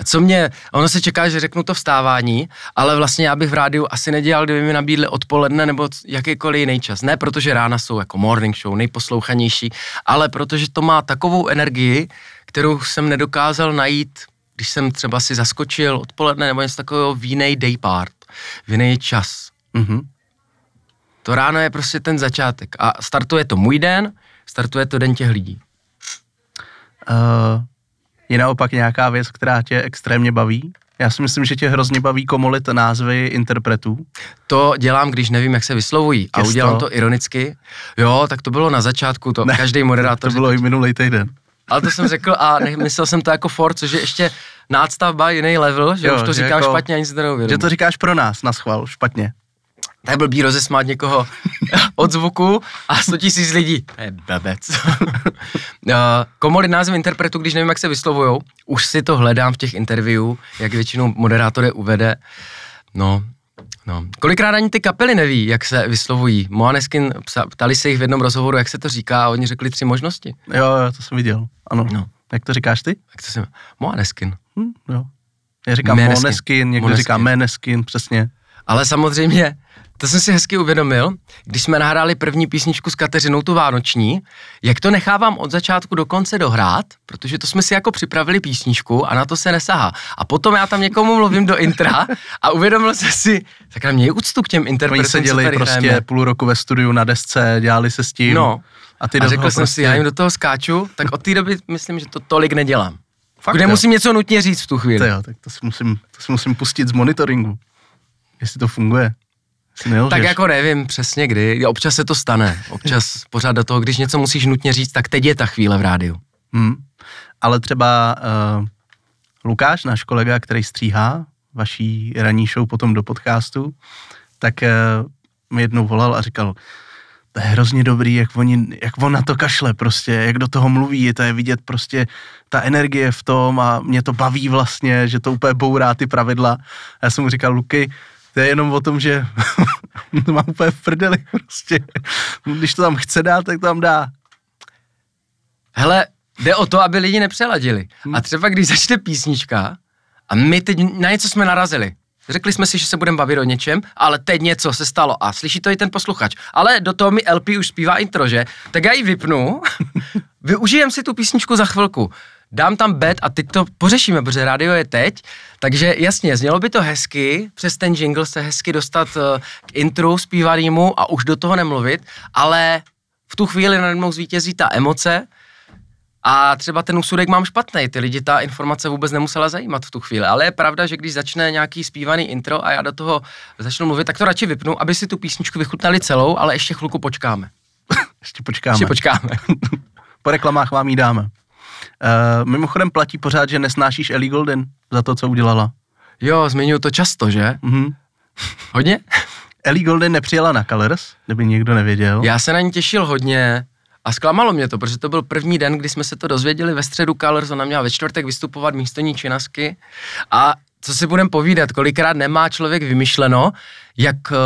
A co mě, ono se čeká, že řeknu to vstávání, ale vlastně já bych v rádiu asi nedělal, kdyby mi nabídli odpoledne nebo jakýkoliv jiný čas. Ne protože rána jsou jako morning show, nejposlouchanější, ale protože to má takovou energii, kterou jsem nedokázal najít, když jsem třeba si zaskočil odpoledne nebo něco takového v jiný day part, v jiný čas. Mm-hmm. To ráno je prostě ten začátek a startuje to můj den, startuje to den těch lidí.
Uh, je naopak nějaká věc, která tě extrémně baví? Já si myslím, že tě hrozně baví komolit názvy interpretů.
To dělám, když nevím, jak se vyslovují. A udělám to ironicky. Jo, tak to bylo na začátku, to ne, každý moderátor.
To bylo i minulý týden.
Ale to jsem řekl a myslel jsem to jako for, což je ještě nástavba, jiný level, že jo, už to říkám jako, špatně, ani si to.
Že to říkáš pro nás, na schvál, špatně
to je blbý rozesmát někoho od zvuku a 100 tisíc lidí. To je blbec. Eh, komory název interpretu, když nevím, jak se vyslovujou, už si to hledám v těch interview, jak většinou moderátor je uvede. No, No. Kolikrát ani ty kapely neví, jak se vyslovují. Moaneskin ptali se jich v jednom rozhovoru, jak se to říká a oni řekli tři možnosti.
Jo, jo, to jsem viděl. Ano. No. Jak to říkáš ty?
Jak to jsem... Moaneskin.
Hm, jo. Já říkám Moneskin, někdo Moneskin. říká Meneskin, přesně.
Ale samozřejmě to jsem si hezky uvědomil, když jsme nahráli první písničku s Kateřinou, tu vánoční, jak to nechávám od začátku do konce dohrát, protože to jsme si jako připravili písničku a na to se nesahá. A potom já tam někomu mluvím do intra a uvědomil jsem si, tak na mě je úctu k těm interpretům,
Oni seděli prostě hrajeme. půl roku ve studiu na desce, dělali se s tím.
No. A, ty a řekl jsem prostě... si, já jim do toho skáču, tak od té doby myslím, že to tolik nedělám. Fakt, Kde jo. musím něco nutně říct v tu chvíli.
To jo, tak to si musím, to si musím pustit z monitoringu, jestli to funguje.
Tak jako nevím přesně kdy, občas se to stane, občas pořád do toho, když něco musíš nutně říct, tak teď je ta chvíle v rádiu. Hmm.
Ale třeba uh, Lukáš, náš kolega, který stříhá vaší ranní show potom do podcastu, tak uh, mi jednou volal a říkal, to je hrozně dobrý, jak, oni, jak on na to kašle prostě, jak do toho mluví, to je vidět prostě ta energie v tom a mě to baví vlastně, že to úplně bourá ty pravidla. A já jsem mu říkal, Luky, to je jenom o tom, že to má úplně v prdeli prostě. Když to tam chce dát, tak to tam dá.
Hele, jde o to, aby lidi nepřeladili. A třeba když začne písnička a my teď na něco jsme narazili, Řekli jsme si, že se budeme bavit o něčem, ale teď něco se stalo a slyší to i ten posluchač. Ale do toho mi LP už zpívá intro, že? Tak já ji vypnu, využijem si tu písničku za chvilku, dám tam bed a teď to pořešíme, protože rádio je teď, takže jasně, znělo by to hezky, přes ten jingle se hezky dostat eh, k intru zpívanému a už do toho nemluvit, ale v tu chvíli najednou zvítězí ta emoce, a třeba ten úsudek mám špatný, ty lidi ta informace vůbec nemusela zajímat v tu chvíli. Ale je pravda, že když začne nějaký zpívaný intro a já do toho začnu mluvit, tak to radši vypnu, aby si tu písničku vychutnali celou, ale ještě chvilku počkáme.
ještě počkáme.
Ještě počkáme.
po reklamách vám ji dáme. Uh, mimochodem platí pořád, že nesnášíš Ellie Golden za to, co udělala.
Jo, zmiňuji to často, že? Mm-hmm. Hodně?
Ellie Golden nepřijela na Colors, kdyby někdo nevěděl.
Já se na ní těšil hodně, a zklamalo mě to, protože to byl první den, kdy jsme se to dozvěděli ve středu Colors, ona měla ve čtvrtek vystupovat místo ní činasky a co si budeme povídat, kolikrát nemá člověk vymyšleno, jak eh,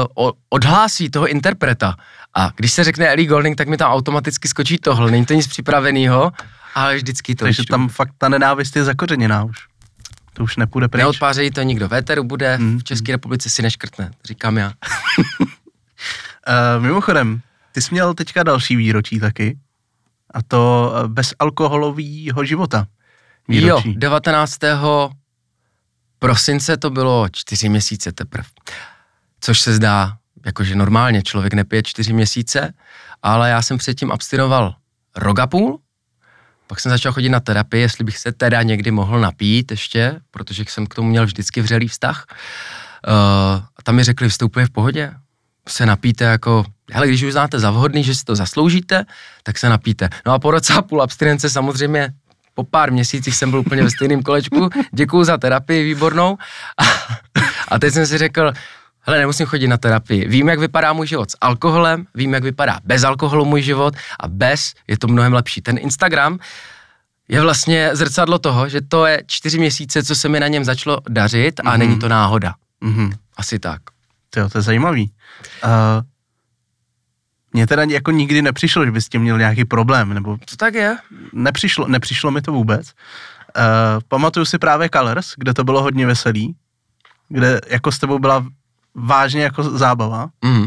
odhlásí toho interpreta. A když se řekne Ellie Golding, tak mi tam automaticky skočí tohle, není to nic připraveného, ale vždycky to
Takže tam fakt ta nenávist je zakořeněná už. To už nepůjde pryč.
Neodpářejí to nikdo. Véteru bude, hmm. v České republice si neškrtne, říkám já.
uh, mimochodem, ty jsi měl teďka další výročí taky, a to eh, bezalkoholového života.
Výročí. Jo, 19. prosince to bylo čtyři měsíce teprve. Což se zdá, jakože normálně člověk nepije čtyři měsíce, ale já jsem předtím abstinoval rok a půl, pak jsem začal chodit na terapii, jestli bych se teda někdy mohl napít ještě, protože jsem k tomu měl vždycky vřelý vztah. Uh, a tam mi řekli, vstoupuje v pohodě, se napíte jako, hele, když už znáte za vhodný, že si to zasloužíte, tak se napíte. No a po roce a půl abstinence samozřejmě po pár měsících jsem byl úplně ve stejném kolečku, děkuju za terapii výbornou. A, a teď jsem si řekl, hele, nemusím chodit na terapii. Vím, jak vypadá můj život s alkoholem, vím, jak vypadá bez alkoholu můj život a bez je to mnohem lepší. Ten Instagram je vlastně zrcadlo toho, že to je čtyři měsíce, co se mi na něm začalo dařit a mm-hmm. není to náhoda. Mm-hmm. Asi tak.
To, to je zajímavý. Uh, mně teda jako nikdy nepřišlo, že bys s tím měl nějaký problém, nebo...
To tak je.
Nepřišlo, nepřišlo mi to vůbec. Uh, pamatuju si právě Colors, kde to bylo hodně veselý, kde jako s tebou byla vážně jako zábava. Mm.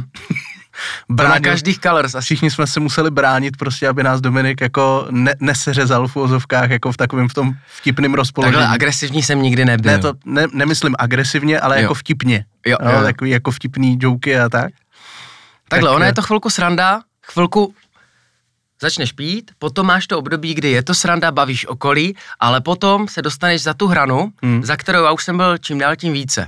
bránil, na každých colors.
Asi. Všichni jsme se museli bránit prostě, aby nás Dominik jako ne, neseřezal v ozovkách jako v takovém v tom vtipném rozpoložení.
Takhle agresivní jsem nikdy nebyl.
Ne, to ne, nemyslím agresivně, ale jo. jako vtipně. Jo, jo. No, takový jako vtipný joky a tak.
Takhle, tak, ona je to chvilku sranda, chvilku začneš pít, potom máš to období, kdy je to sranda, bavíš okolí, ale potom se dostaneš za tu hranu, hmm. za kterou já už jsem byl čím dál tím více.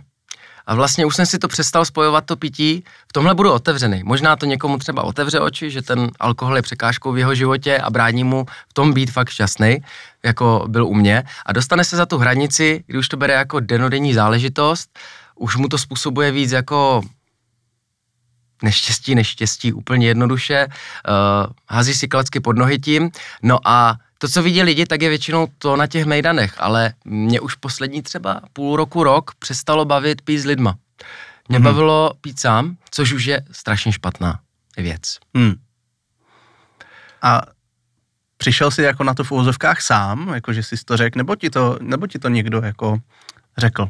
A vlastně už jsem si to přestal spojovat to pití, v tomhle budu otevřený. Možná to někomu třeba otevře oči, že ten alkohol je překážkou v jeho životě a brání mu v tom být fakt šťastný, jako byl u mě. A dostane se za tu hranici, kdy už to bere jako denodenní záležitost, už mu to způsobuje víc jako neštěstí, neštěstí, úplně jednoduše, uh, hází si klacky pod nohy tím, no a to, co vidí lidi, tak je většinou to na těch mejdanech, ale mě už poslední třeba půl roku, rok přestalo bavit pít s lidma. Mě mm. bavilo pít sám, což už je strašně špatná věc. Mm.
A přišel jsi jako na to v úvozovkách sám, jako že jsi to řekl, nebo ti to, nebo ti to někdo jako řekl?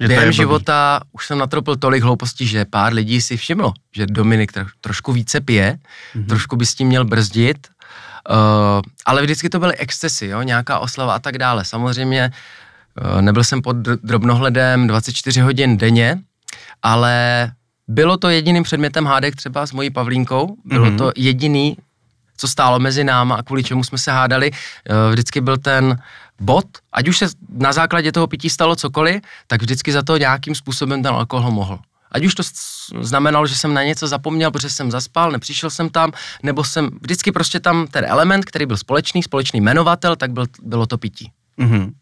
Že Během života už jsem natropil tolik hloupostí, že pár lidí si všimlo, že Dominik trošku více pije, mm-hmm. trošku by s tím měl brzdit, ale vždycky to byly excesy, jo, nějaká oslava a tak dále. Samozřejmě uh, nebyl jsem pod drobnohledem 24 hodin denně, ale bylo to jediným předmětem hádek třeba s mojí Pavlínkou, bylo mm-hmm. to jediný, co stálo mezi náma a kvůli čemu jsme se hádali. Uh, vždycky byl ten bod, ať už se na základě toho pití stalo cokoliv, tak vždycky za to nějakým způsobem ten alkohol mohl. Ať už to znamenalo, že jsem na něco zapomněl, protože jsem zaspal, nepřišel jsem tam, nebo jsem vždycky prostě tam ten element, který byl společný, společný jmenovatel, tak byl, bylo to pití. Mm-hmm.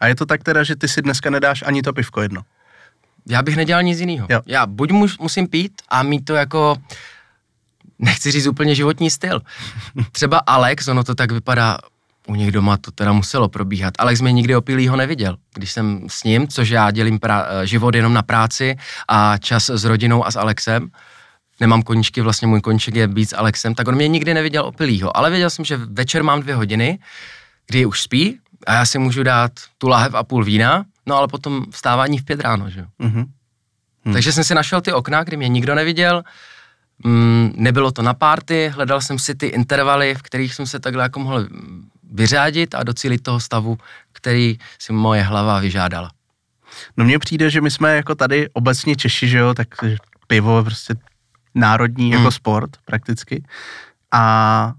A je to tak teda, že ty si dneska nedáš ani to pivko jedno?
Já bych nedělal nic jiného. Já buď muž, musím pít a mít to jako, nechci říct úplně životní styl. Třeba Alex, ono to tak vypadá, u něch doma to teda muselo probíhat. Alex mě nikdy opilýho neviděl. Když jsem s ním, což já dělím pra- život jenom na práci a čas s rodinou a s Alexem, nemám koníčky, vlastně můj koníček je být s Alexem, tak on mě nikdy neviděl opilýho. Ale věděl jsem, že večer mám dvě hodiny, kdy už spí a já si můžu dát tu láhev a půl vína, no ale potom vstávání v pět ráno, že mm-hmm. Hmm. Takže jsem si našel ty okna, kdy mě nikdo neviděl, mm, nebylo to na párty, hledal jsem si ty intervaly, v kterých jsem se takhle jako mohl vyřádit a docílit toho stavu, který si moje hlava vyžádala.
No mně přijde, že my jsme jako tady obecně Češi, že jo, tak pivo je prostě národní jako hmm. sport prakticky. A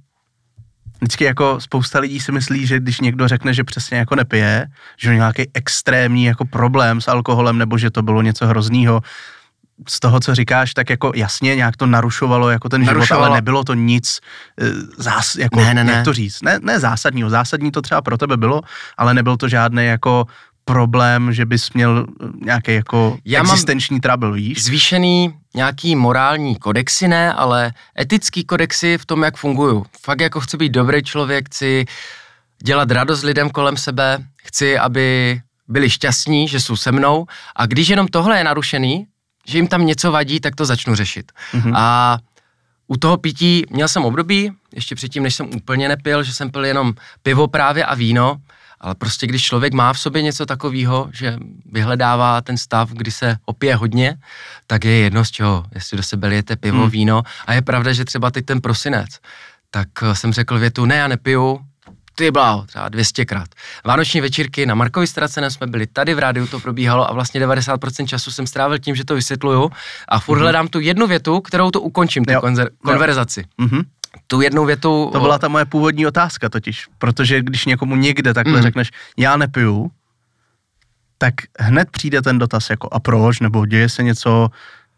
vždycky jako spousta lidí si myslí, že když někdo řekne, že přesně jako nepije, že měl nějaký extrémní jako problém s alkoholem nebo že to bylo něco hroznýho, z toho, co říkáš, tak jako jasně nějak to narušovalo jako ten narušovalo. život, ale nebylo to nic eh, zás, jako, ne, ne, ne. jak to říct, ne, ne zásadního, zásadní to třeba pro tebe bylo, ale nebyl to žádný jako problém, že bys měl nějaký jako Já existenční trouble, víš?
Zvýšený nějaký morální kodexy ne, ale etický kodexy v tom, jak funguju. Fakt jako chci být dobrý člověk, chci dělat radost lidem kolem sebe, chci, aby byli šťastní, že jsou se mnou a když jenom tohle je narušený, že jim tam něco vadí, tak to začnu řešit. Mm-hmm. A u toho pití měl jsem období, ještě předtím, než jsem úplně nepil, že jsem pil jenom pivo právě a víno, ale prostě když člověk má v sobě něco takového, že vyhledává ten stav, kdy se opije hodně, tak je jedno z čeho, jestli do sebe lijete pivo, hmm. víno. A je pravda, že třeba teď ten prosinec, tak jsem řekl větu, ne, já nepiju, ty bláho, třeba 200krát. Vánoční večírky na Markovi Stracenem jsme byli, tady v rádiu to probíhalo a vlastně 90% času jsem strávil tím, že to vysvětluju a furt mm-hmm. hledám tu jednu větu, kterou to ukončím, tu jo, konzer- konverzaci. Mm-hmm tu jednu větu...
To byla ta moje původní otázka totiž, protože když někomu někde takhle mm. řekneš, já nepiju, tak hned přijde ten dotaz jako a proč, nebo děje se něco,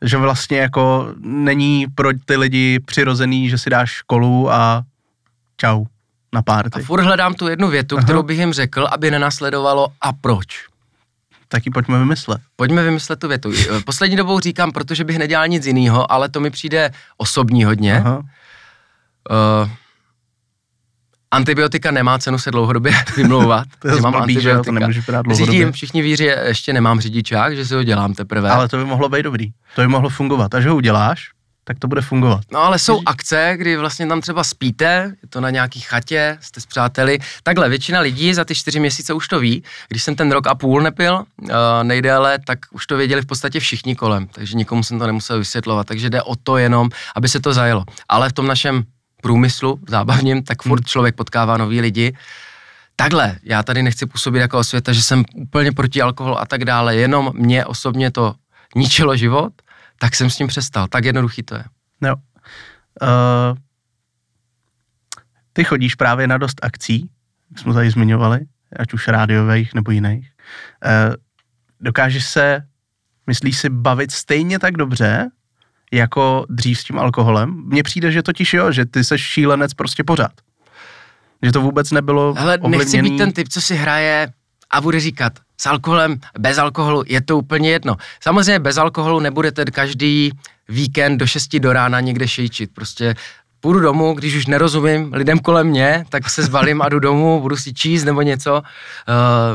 že vlastně jako není pro ty lidi přirozený, že si dáš školu a čau na párty.
A furt hledám tu jednu větu, Aha. kterou bych jim řekl, aby nenasledovalo a proč.
Tak ji pojďme vymyslet.
Pojďme vymyslet tu větu. Poslední dobou říkám, protože bych nedělal nic jiného, ale to mi přijde osobní hodně. Aha. Uh, antibiotika nemá cenu se dlouhodobě vymlouvat.
to je mám blbý, antibiotika. to nemůžu
Řídím, všichni víří, že ještě nemám řidičák, že si ho dělám teprve.
Ale to by mohlo být dobrý. To by mohlo fungovat. Až ho uděláš, tak to bude fungovat.
No ale jsou akce, kdy vlastně tam třeba spíte, je to na nějaký chatě, jste s přáteli. Takhle, většina lidí za ty čtyři měsíce už to ví. Když jsem ten rok a půl nepil, uh, nejdéle, tak už to věděli v podstatě všichni kolem, takže nikomu jsem to nemusel vysvětlovat. Takže jde o to jenom, aby se to zajelo. Ale v tom našem průmyslu zábavním, tak furt hmm. člověk potkává nový lidi. Takhle, já tady nechci působit jako osvěta, že jsem úplně proti alkoholu a tak dále, jenom mě osobně to ničilo život, tak jsem s tím přestal. Tak jednoduchý to je.
Jo. Uh, ty chodíš právě na dost akcí, jak jsme tady zmiňovali, ať už rádiových nebo jiných. Uh, dokážeš se, myslíš si, bavit stejně tak dobře, jako dřív s tím alkoholem? Mně přijde, že totiž jo, že ty seš šílenec prostě pořád. Že to vůbec nebylo
Ale nechci být ten typ, co si hraje a bude říkat, s alkoholem, bez alkoholu, je to úplně jedno. Samozřejmě bez alkoholu nebudete každý víkend do 6 do rána někde šejčit. Prostě půjdu domů, když už nerozumím lidem kolem mě, tak se zbalím a jdu domů, budu si číst nebo něco,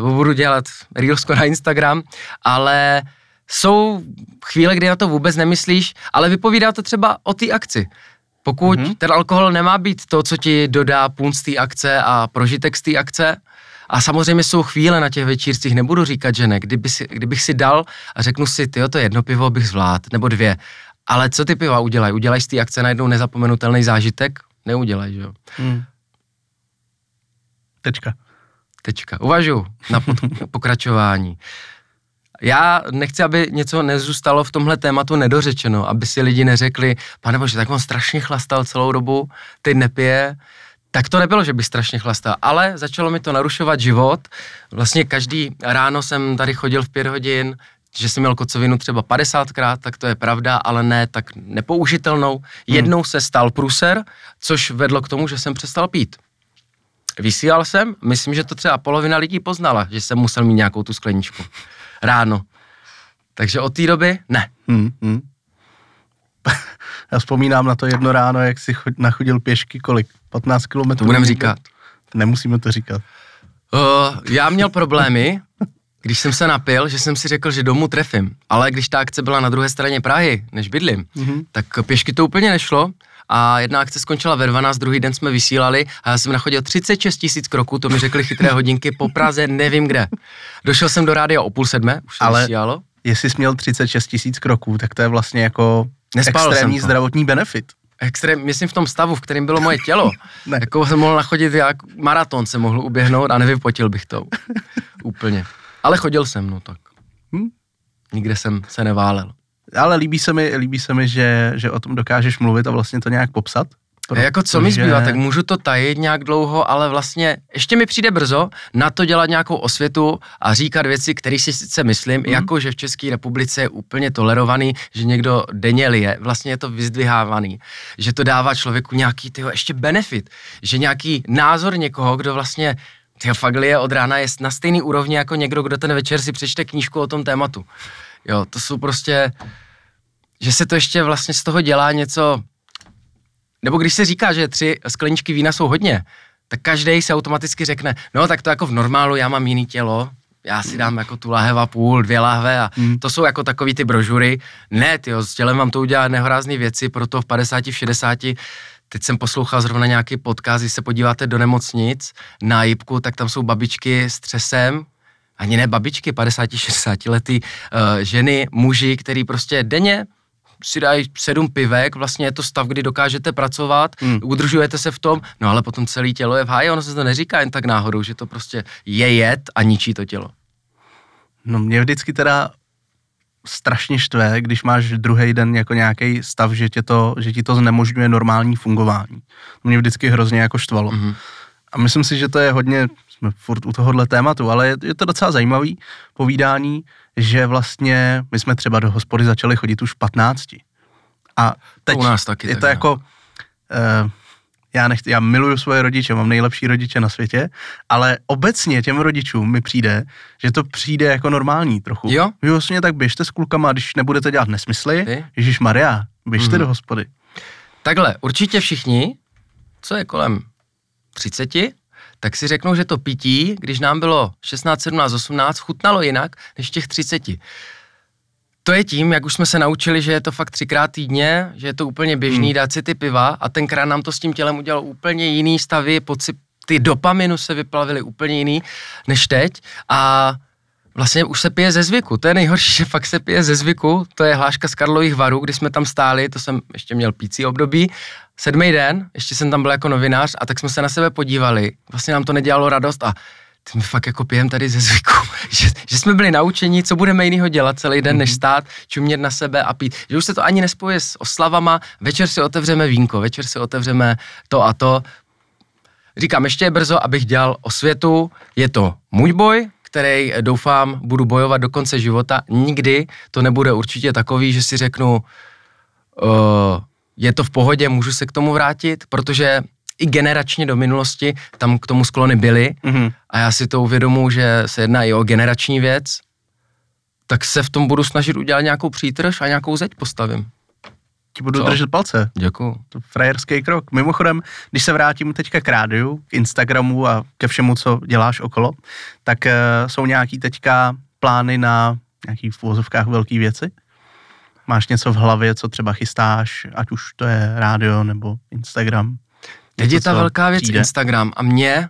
uh, budu dělat reelsko na Instagram, ale jsou chvíle, kdy na to vůbec nemyslíš, ale vypovídá to třeba o té akci. Pokud mm-hmm. ten alkohol nemá být to, co ti dodá punc té akce a prožitek z té akce, a samozřejmě jsou chvíle na těch večírcích, nebudu říkat, že ne. Kdyby si, kdybych si dal a řeknu si, ty to jedno pivo bych zvlád, nebo dvě. Ale co ty piva udělají? Udělají z té akce najednou nezapomenutelný zážitek? Neudělají, že jo? Hmm.
Tečka.
Tečka. Uvažuji na pokračování. Já nechci, aby něco nezůstalo v tomhle tématu nedořečeno, aby si lidi neřekli, pane bože, tak on strašně chlastal celou dobu, teď nepije, tak to nebylo, že bych strašně chlastal, ale začalo mi to narušovat život. Vlastně každý ráno jsem tady chodil v pět hodin, že jsem měl kocovinu třeba 50krát, tak to je pravda, ale ne tak nepoužitelnou. Hmm. Jednou se stal pruser, což vedlo k tomu, že jsem přestal pít. Vysílal jsem, myslím, že to třeba polovina lidí poznala, že jsem musel mít nějakou tu skleničku ráno. Takže od té doby ne.
Hmm, hmm. Já vzpomínám na to jedno ráno, jak si chod, nachodil pěšky kolik? 15 kilometrů?
To budem říkat.
Nemusíme to říkat.
Uh, já měl problémy, když jsem se napil, že jsem si řekl, že domů trefím. Ale když ta akce byla na druhé straně Prahy, než bydlím, mm-hmm. tak pěšky to úplně nešlo. A jedna akce skončila ve 12, druhý den jsme vysílali a já jsem nachodil 36 tisíc kroků, to mi řekli chytré hodinky po Praze, nevím kde. Došel jsem do rádia o půl sedmé, už se
Ale
vysílalo.
jestli jsi měl 36 tisíc kroků, tak to je vlastně jako
Nespal
extrémní zdravotní benefit.
Extrém, myslím v tom stavu, v kterém bylo moje tělo.
Ne.
jako jsem mohl nachodit, jak maraton se mohl uběhnout a nevypotil bych to. Úplně. Ale chodil jsem, no tak.
Hm?
Nikde jsem se neválel.
Ale líbí se mi, líbí se mi že, že o tom dokážeš mluvit a vlastně to nějak popsat.
A jako co mi zbývá, tak můžu to tajit nějak dlouho, ale vlastně ještě mi přijde brzo na to dělat nějakou osvětu a říkat věci, které si sice myslím, mm. jako že v České republice je úplně tolerovaný, že někdo denně lije, vlastně je to vyzdvihávaný, že to dává člověku nějaký tyho ještě benefit, že nějaký názor někoho, kdo vlastně tyho fakt lije od rána je na stejný úrovni jako někdo, kdo ten večer si přečte knížku o tom tématu. Jo, to jsou prostě, že se to ještě vlastně z toho dělá něco, nebo když se říká, že tři skleničky vína jsou hodně, tak každý se automaticky řekne, no tak to jako v normálu, já mám jiný tělo, já si dám jako tu láhev a půl, dvě láhve a
Hmm.
to jsou jako takový ty brožury. Ne, tyjo, s tělem vám to udělá nehorázné věci, proto v 50, v 60, teď jsem poslouchal zrovna nějaký podcast, když se podíváte do nemocnic na Jipku, tak tam jsou babičky s třesem, ani ne babičky, 50, 60 letý uh, ženy, muži, který prostě denně si dají sedm pivek, vlastně je to stav, kdy dokážete pracovat,
hmm.
udržujete se v tom, no ale potom celé tělo je v háji, ono se to neříká jen tak náhodou, že to prostě je jed a ničí to tělo.
No mě vždycky teda strašně štve, když máš druhý den jako nějaký stav, že, tě to, že ti to znemožňuje normální fungování. To mě vždycky hrozně jako štvalo.
Mhm.
A myslím si, že to je hodně, jsme furt u tohohle tématu, ale je, je to docela zajímavý povídání, že vlastně my jsme třeba do hospody začali chodit už v 15. A teď
u nás taky
je
tak
to
nějak.
jako, uh, já, nechci, já miluju svoje rodiče, mám nejlepší rodiče na světě, ale obecně těm rodičům mi přijde, že to přijde jako normální trochu.
Jo?
Vy vlastně tak běžte s klukama, když nebudete dělat nesmysly? Ježíš Maria, běžte
Mhm.
do hospody.
Takhle, určitě všichni, co je kolem 30, tak si řeknou, že to pití, když nám bylo 16, 17, 18, chutnalo jinak než těch 30. To je tím, jak už jsme se naučili, že je to fakt třikrát týdně, že je to úplně běžný
Hmm.
dát si ty piva a tenkrát nám to s tím tělem udělalo úplně jiný stavy, pocit, ty dopaminu se vyplavily úplně jiný než teď a vlastně už se pije ze zvyku. To je nejhorší, že fakt se pije ze zvyku. To je hláška z Karlových varů, kdy jsme tam stáli, to jsem ještě měl pící období. Sedmý den, ještě jsem tam byl jako novinář a tak jsme se na sebe podívali. Vlastně nám to nedělalo radost a ty my fakt jako pijem tady ze zvyku, že, že jsme byli naučeni, co budeme jinýho dělat celý den, než stát, čumět na sebe a pít. Že už se to ani nespojuje s oslavama, večer si otevřeme vínko, večer si otevřeme to a to. Říkám, ještě je brzo, abych dělal osvětu, je to můj boj, který eh, doufám budu bojovat do konce života. Nikdy to nebude určitě takový, že si řeknu, uh, je to v pohodě, můžu se k tomu vrátit, protože i generačně do minulosti tam k tomu sklony byly
Mhm.
a já si to uvědomuji, že se jedná i o generační věc, tak se v tom budu snažit udělat nějakou přítrž a nějakou zeď postavím.
Ti budu
Co?
držet palce.
Děkuju.
To frajerský krok. Mimochodem, když se vrátím teďka k rádiu, k Instagramu a ke všemu, co děláš okolo, tak uh, jsou nějaký teďka plány na nějaký v velký věci? Máš něco v hlavě, co třeba chystáš, ať už to je rádio nebo Instagram?
Teď je ta velká věc
přijde?
Instagram a mně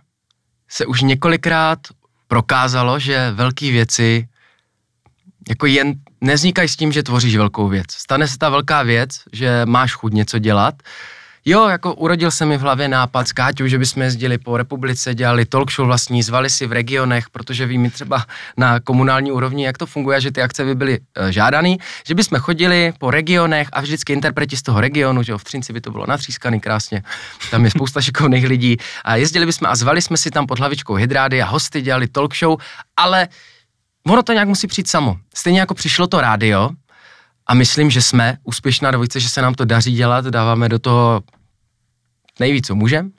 se už několikrát prokázalo, že velké věci jako jen nevznikají s tím, že tvoříš velkou věc. Stane se ta velká věc, že máš chuť něco dělat. Jo, jako urodil se mi v hlavě nápad s Káťou, že bychom jezdili po republice, dělali talk show vlastní, zvali si v regionech, protože víme třeba na komunální úrovni, jak to funguje, že ty akce by byly e, žádaný, že bychom chodili po regionech a vždycky interpreti z toho regionu, že jo, v Třinci by to bylo natřískaný krásně, tam je spousta šikovných lidí a jezdili bychom a zvali jsme si tam pod hlavičkou hydrády a hosty dělali talk show, ale ono to nějak musí přijít samo. Stejně jako přišlo to rádio a myslím, že jsme úspěšná dvojice, že se nám to daří dělat, dáváme do toho nejvíc, co můžem. Uh,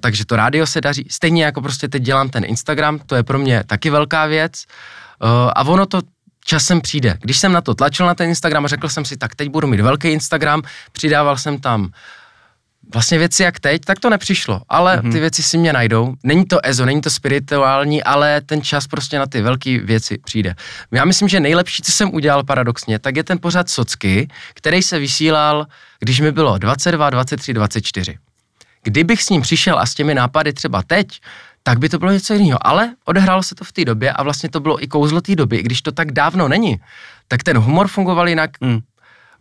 takže to rádio se daří. Stejně jako prostě teď dělám ten Instagram, to je pro mě taky velká věc. Uh, a ono to časem přijde. Když jsem na to tlačil na ten Instagram a řekl jsem si, tak teď budu mít velký Instagram, přidával jsem tam vlastně věci jak teď, tak to nepřišlo, ale mm-hmm. ty věci si mě najdou. Není to ezo, není to spirituální, ale ten čas prostě na ty velké věci přijde. Já myslím, že nejlepší, co jsem udělal paradoxně, tak je ten pořad Socky, který se vysílal, když mi bylo 22, 23, 24. Kdybych s ním přišel a s těmi nápady třeba teď, tak by to bylo něco jiného. Ale odehrálo se to v té době a vlastně to bylo i kouzlo té doby, i když to tak dávno není, tak ten humor fungoval jinak, mm.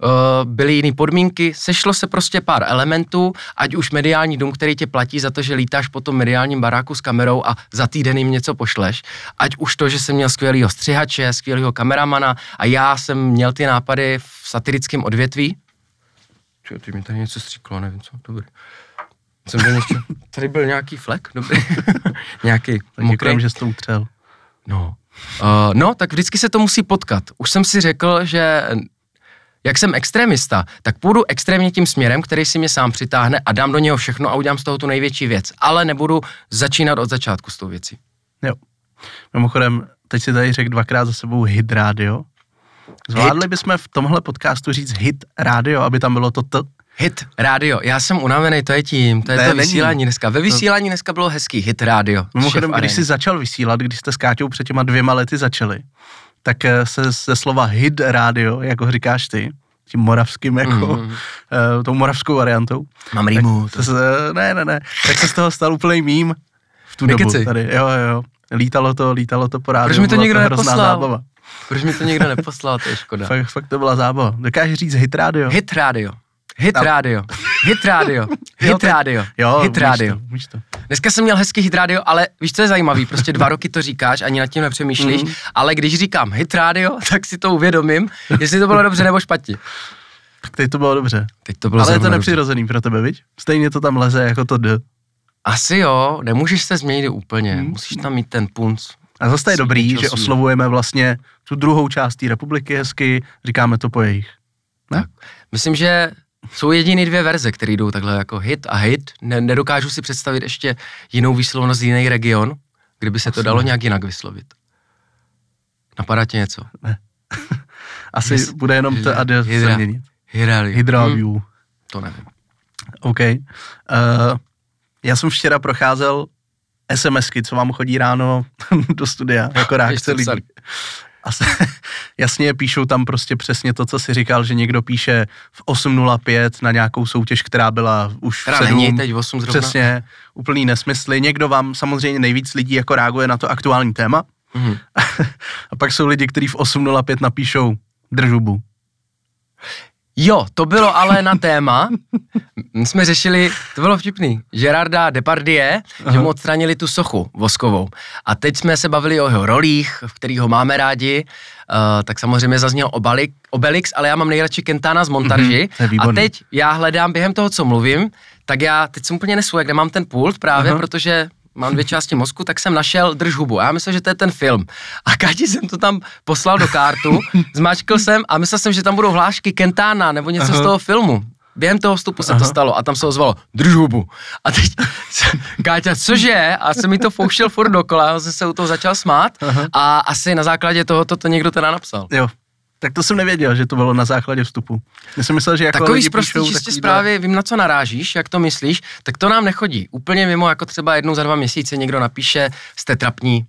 Uh, byly jiné podmínky, sešlo se prostě pár elementů, ať už mediální dům, který tě platí za to, že lítáš po tom mediálním baráku s kamerou a za týden jim něco pošleš, ať už to, že jsem měl skvělého střihače, skvělého kameramana a já jsem měl ty nápady v satirickém odvětví. Čo, ty mi tady něco stříklo, nevím co, dobrý. Jsem byl něco, tady byl nějaký flek, dobrý. nějaký
tak mokrý. že jsi to utřel.
No. Uh, no, tak vždycky se to musí potkat. Už jsem si řekl, že jak jsem extremista, tak půjdu extrémně tím směrem, který si mě sám přitáhne a dám do něho všechno a udělám z toho tu největší věc. Ale nebudu začínat od začátku s tou věcí.
Jo. Mimochodem, teď si tady řekl dvakrát za sebou hit rádio. Zvládli hit. bychom v tomhle podcastu říct hit rádio, aby tam bylo to t?
Hit rádio, já jsem unavený, to je tím, to je ne, to vysílání dneska. Ve vysílání dneska bylo hezký, hit rádio.
Mimochodem, když jsi začal vysílat, když jste s Káťou před těma dvěma lety začali, tak eh, se ze slova hit rádio, jako říkáš ty, tím moravským, jako mm. uh, tou moravskou variantou.
Mám rýmu.
Se, ne, ne, ne. Tak se z toho stal úplný mím v tu Nekeci. dobu tady. Jo, jo. Lítalo to, lítalo to po rádiu.
Proč mi to někdo neposlal? Zábava. Proč mi to někdo neposlal, to je škoda.
fakt, fakt to byla zábava. Dokážeš říct hit rádio?
Hit rádio. Hit rádio. Hit rádio. Hit rádio.
Jo,
hit
rádio. To, víš to.
Dneska jsem měl hezký hit rádio, ale víš, co je zajímavý? Prostě dva roky to říkáš, ani nad tím nepřemýšlíš, mm. ale když říkám hit rádio, tak si to uvědomím, jestli to bylo dobře nebo špatně.
Tak teď to bylo dobře.
Teď to bylo
ale je to nepřirozený dobře. pro tebe, viď? Stejně to tam leze jako to D.
Asi jo, nemůžeš se změnit úplně, mm. musíš tam mít ten punc.
A zase je dobrý, že oslovujeme vlastně tu druhou část té republiky hezky, říkáme to po jejich. Ne? Tak.
Myslím, že jsou jediný dvě verze, které jdou takhle jako hit a hit. Ne, nedokážu si představit ještě jinou výslovnost jiný region, kdyby se to dalo nějak jinak vyslovit. Napadá ti něco?
Ne. Asi Hys, bude jenom hydra, to a se měnit.
Hydralium. Hmm. To nevím.
OK. Uh, já jsem včera procházel SMSky, co vám chodí ráno do studia, jako reakce lidí a se, jasně píšou tam prostě přesně to, co si říkal, že někdo píše v 8.05 na nějakou soutěž, která byla už
v 7. Není teď 8
zrovna. Přesně, úplný nesmysly. Někdo vám samozřejmě nejvíc lidí jako reaguje na to aktuální téma. Mm-hmm. a pak jsou lidi, kteří v 8.05 napíšou držubu.
Jo, to bylo ale na téma. My jsme řešili, to bylo vtipný, Gerarda Depardieu, Aha. že mu odstranili tu sochu voskovou. A teď jsme se bavili o jeho rolích, v kterých ho máme rádi. Uh, tak samozřejmě zazněl Obalik, Obelix, ale já mám nejradši Kentana z Montarži. Mm-hmm, a teď já hledám během toho, co mluvím, tak já teď jsem úplně nesu, jak nemám ten pult právě, Aha. protože mám dvě části mozku, tak jsem našel Drž hubu. A já myslel, že to je ten film. A Kati jsem to tam poslal do kartu, zmáčkl jsem a myslel jsem, že tam budou hlášky Kentána nebo něco Aha. z toho filmu. Během toho vstupu se Aha. to stalo a tam se ozvalo, drž hubu. A teď Káťa, cože? A jsem mi to fouštěl furt dokola, a jsem se u toho začal smát Aha. a asi na základě toho to někdo teda napsal.
Jo, tak to jsem nevěděl, že to bylo na základě vstupu. Já jsem myslel, že jako
Takový lidi prostě píšou, čistě zprávy, vím na co narážíš, jak to myslíš, tak to nám nechodí. Úplně mimo, jako třeba jednou za dva měsíce někdo napíše, jste trapní,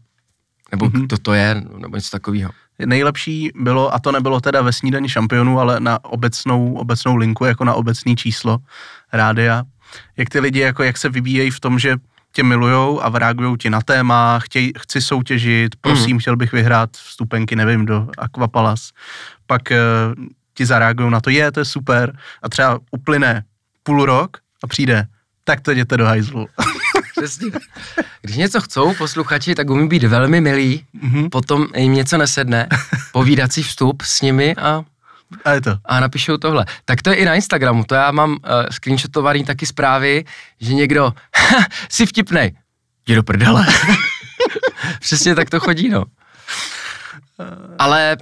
nebo mm-hmm. kdo to je, nebo něco takového.
Nejlepší bylo, a to nebylo teda ve snídaní šampionů, ale na obecnou, obecnou linku, jako na obecný číslo rádia, jak ty lidi, jako jak se vybíjejí v tom, že tě milujou a reagují ti na téma, chtěj, chci soutěžit, prosím, mm. chtěl bych vyhrát vstupenky, nevím, do Aquapalas. Pak uh, ti zareagují na to, je, to je super. A třeba uplyne půl rok a přijde, tak to jděte do hajzlu.
Přesně. Když něco chcou posluchači, tak umí být velmi milí, mm-hmm. potom jim něco nesedne, povídací vstup s nimi a
a je to.
A napíšou tohle. Tak to je i na Instagramu, to já mám uh, screenshotovaný taky zprávy, že někdo, si vtipnej, jdi do prdele. Přesně tak to chodí, no. Ale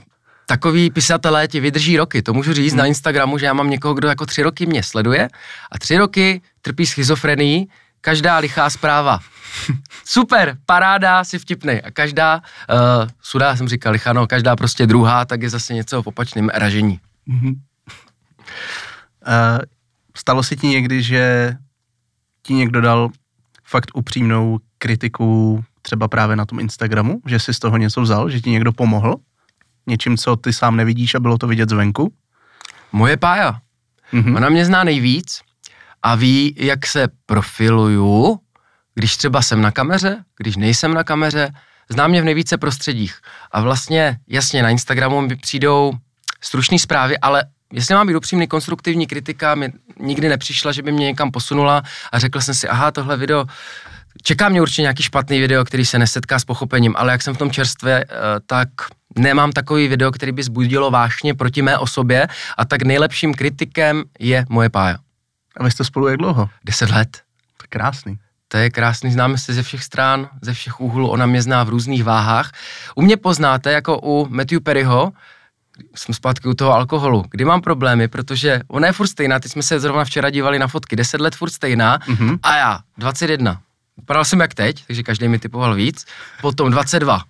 takový pisatelé ti vydrží roky. To můžu říct hmm. na Instagramu, že já mám někoho, kdo jako tři roky mě sleduje a tři roky trpí schizofrenií, každá lichá zpráva Super, paráda, si vtipnej. A každá, uh, sudá jsem říkal, lichano, každá prostě druhá, tak je zase něco v opačném ražení.
Uh, stalo se ti někdy, že ti někdo dal fakt upřímnou kritiku třeba právě na tom Instagramu, že jsi z toho něco vzal, že ti někdo pomohl? Něčím, co ty sám nevidíš a bylo to vidět zvenku?
Moje pája. Mm-hmm. Ona mě zná nejvíc a ví, jak se profiluju, když třeba jsem na kameře, když nejsem na kameře, zná mě v nejvíce prostředích. A vlastně, jasně, na Instagramu mi přijdou stručné zprávy, ale jestli mám být upřímný, konstruktivní kritika mi nikdy nepřišla, že by mě někam posunula a řekl jsem si, aha, tohle video, čeká mě určitě nějaký špatný video, který se nesetká s pochopením, ale jak jsem v tom čerstvě, eh, tak nemám takový video, který by zbudilo vášně proti mé osobě a tak nejlepším kritikem je moje pája.
A vy jste spolu jak dlouho?
Deset let.
To krásný.
To je krásný, známe se ze všech stran, ze všech úhlů, ona mě zná v různých váhách. U mě poznáte, jako u Matthew Perryho, jsem zpátky u toho alkoholu, kdy mám problémy, protože ona je furt stejná, teď jsme se zrovna včera dívali na fotky, 10 let furt stejná mm-hmm. a já 21. Vypadal jsem jak teď, takže každý mi typoval víc. Potom 22,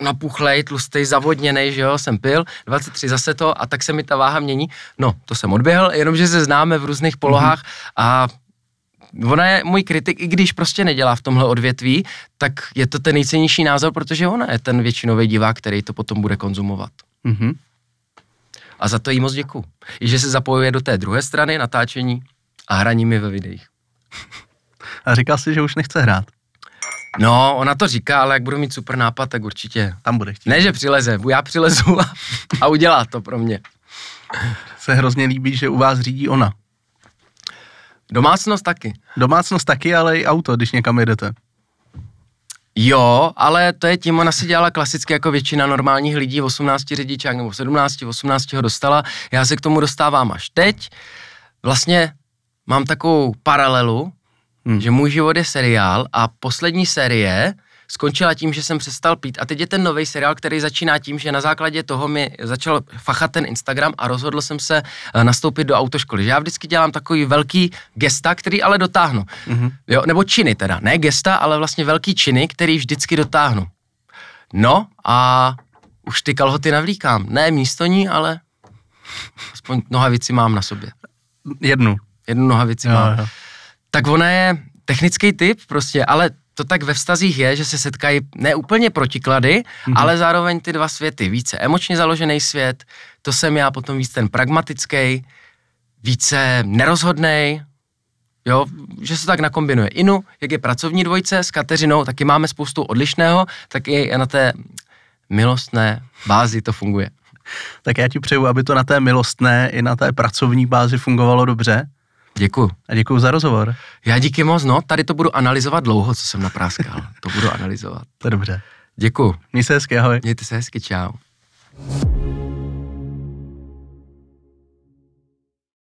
napuchlej, tlustej, zavodněnej, že jo, jsem pil, 23 zase to a tak se mi ta váha mění. No, to jsem odběhl, jenomže se známe v různých polohách mm-hmm. a ona je můj kritik, i když prostě nedělá v tomhle odvětví, tak je to ten nejcennější názor, protože ona je ten většinový divák, který to potom bude konzumovat. Mm-hmm. A za to jí moc děkuju. I že se zapojuje do té druhé strany natáčení a hraní mi ve videích.
A říkal jsi, že už nechce hrát.
No, ona to říká, ale jak budu mít super nápad, tak určitě.
Tam bude chtít.
Ne, že přileze, já přilezu a, a udělá to pro mě.
Se hrozně líbí, že u vás řídí ona.
Domácnost taky.
Domácnost taky, ale i auto, když někam jedete.
Jo, ale to je tím, ona si dělala klasicky jako většina normálních lidí, 18 řidičák nebo 17, 18 ho dostala, já se k tomu dostávám až teď. Vlastně mám takovou paralelu, hmm. že můj život je seriál a poslední série skončila tím, že jsem přestal pít a teď je ten nový seriál, který začíná tím, že na základě toho mi začal fachat ten Instagram a rozhodl jsem se eh, nastoupit do autoškoly. Že já vždycky dělám takový velký gesta, který ale dotáhnu. Mm-hmm. Jo, nebo činy teda, ne gesta, ale vlastně velký činy, který vždycky dotáhnu. No a už ty kalhoty navlíkám. Ne místo ní, ale aspoň nohavici mám na sobě.
Jednu.
Jednu nohavici jo, mám. Jo. Tak ona je technický typ prostě, ale to tak ve vztazích je, že se setkají ne úplně protiklady, mm-hmm. ale zároveň ty dva světy. Více emočně založený svět, to jsem já potom víc ten pragmatický, více nerozhodnej, jo, že se tak nakombinuje. Inu, jak je pracovní dvojce s Kateřinou, taky máme spoustu odlišného, tak i na té milostné bázi to funguje.
Tak já ti přeju, aby to na té milostné i na té pracovní bázi fungovalo dobře.
Děkuji.
A děkuji za rozhovor.
Já díky moc, no, tady to budu analyzovat dlouho, co jsem napráskal. to budu analyzovat.
To je dobře.
Děkuji.
Měj se hezky, ahoj.
Mějte se hezky, čau.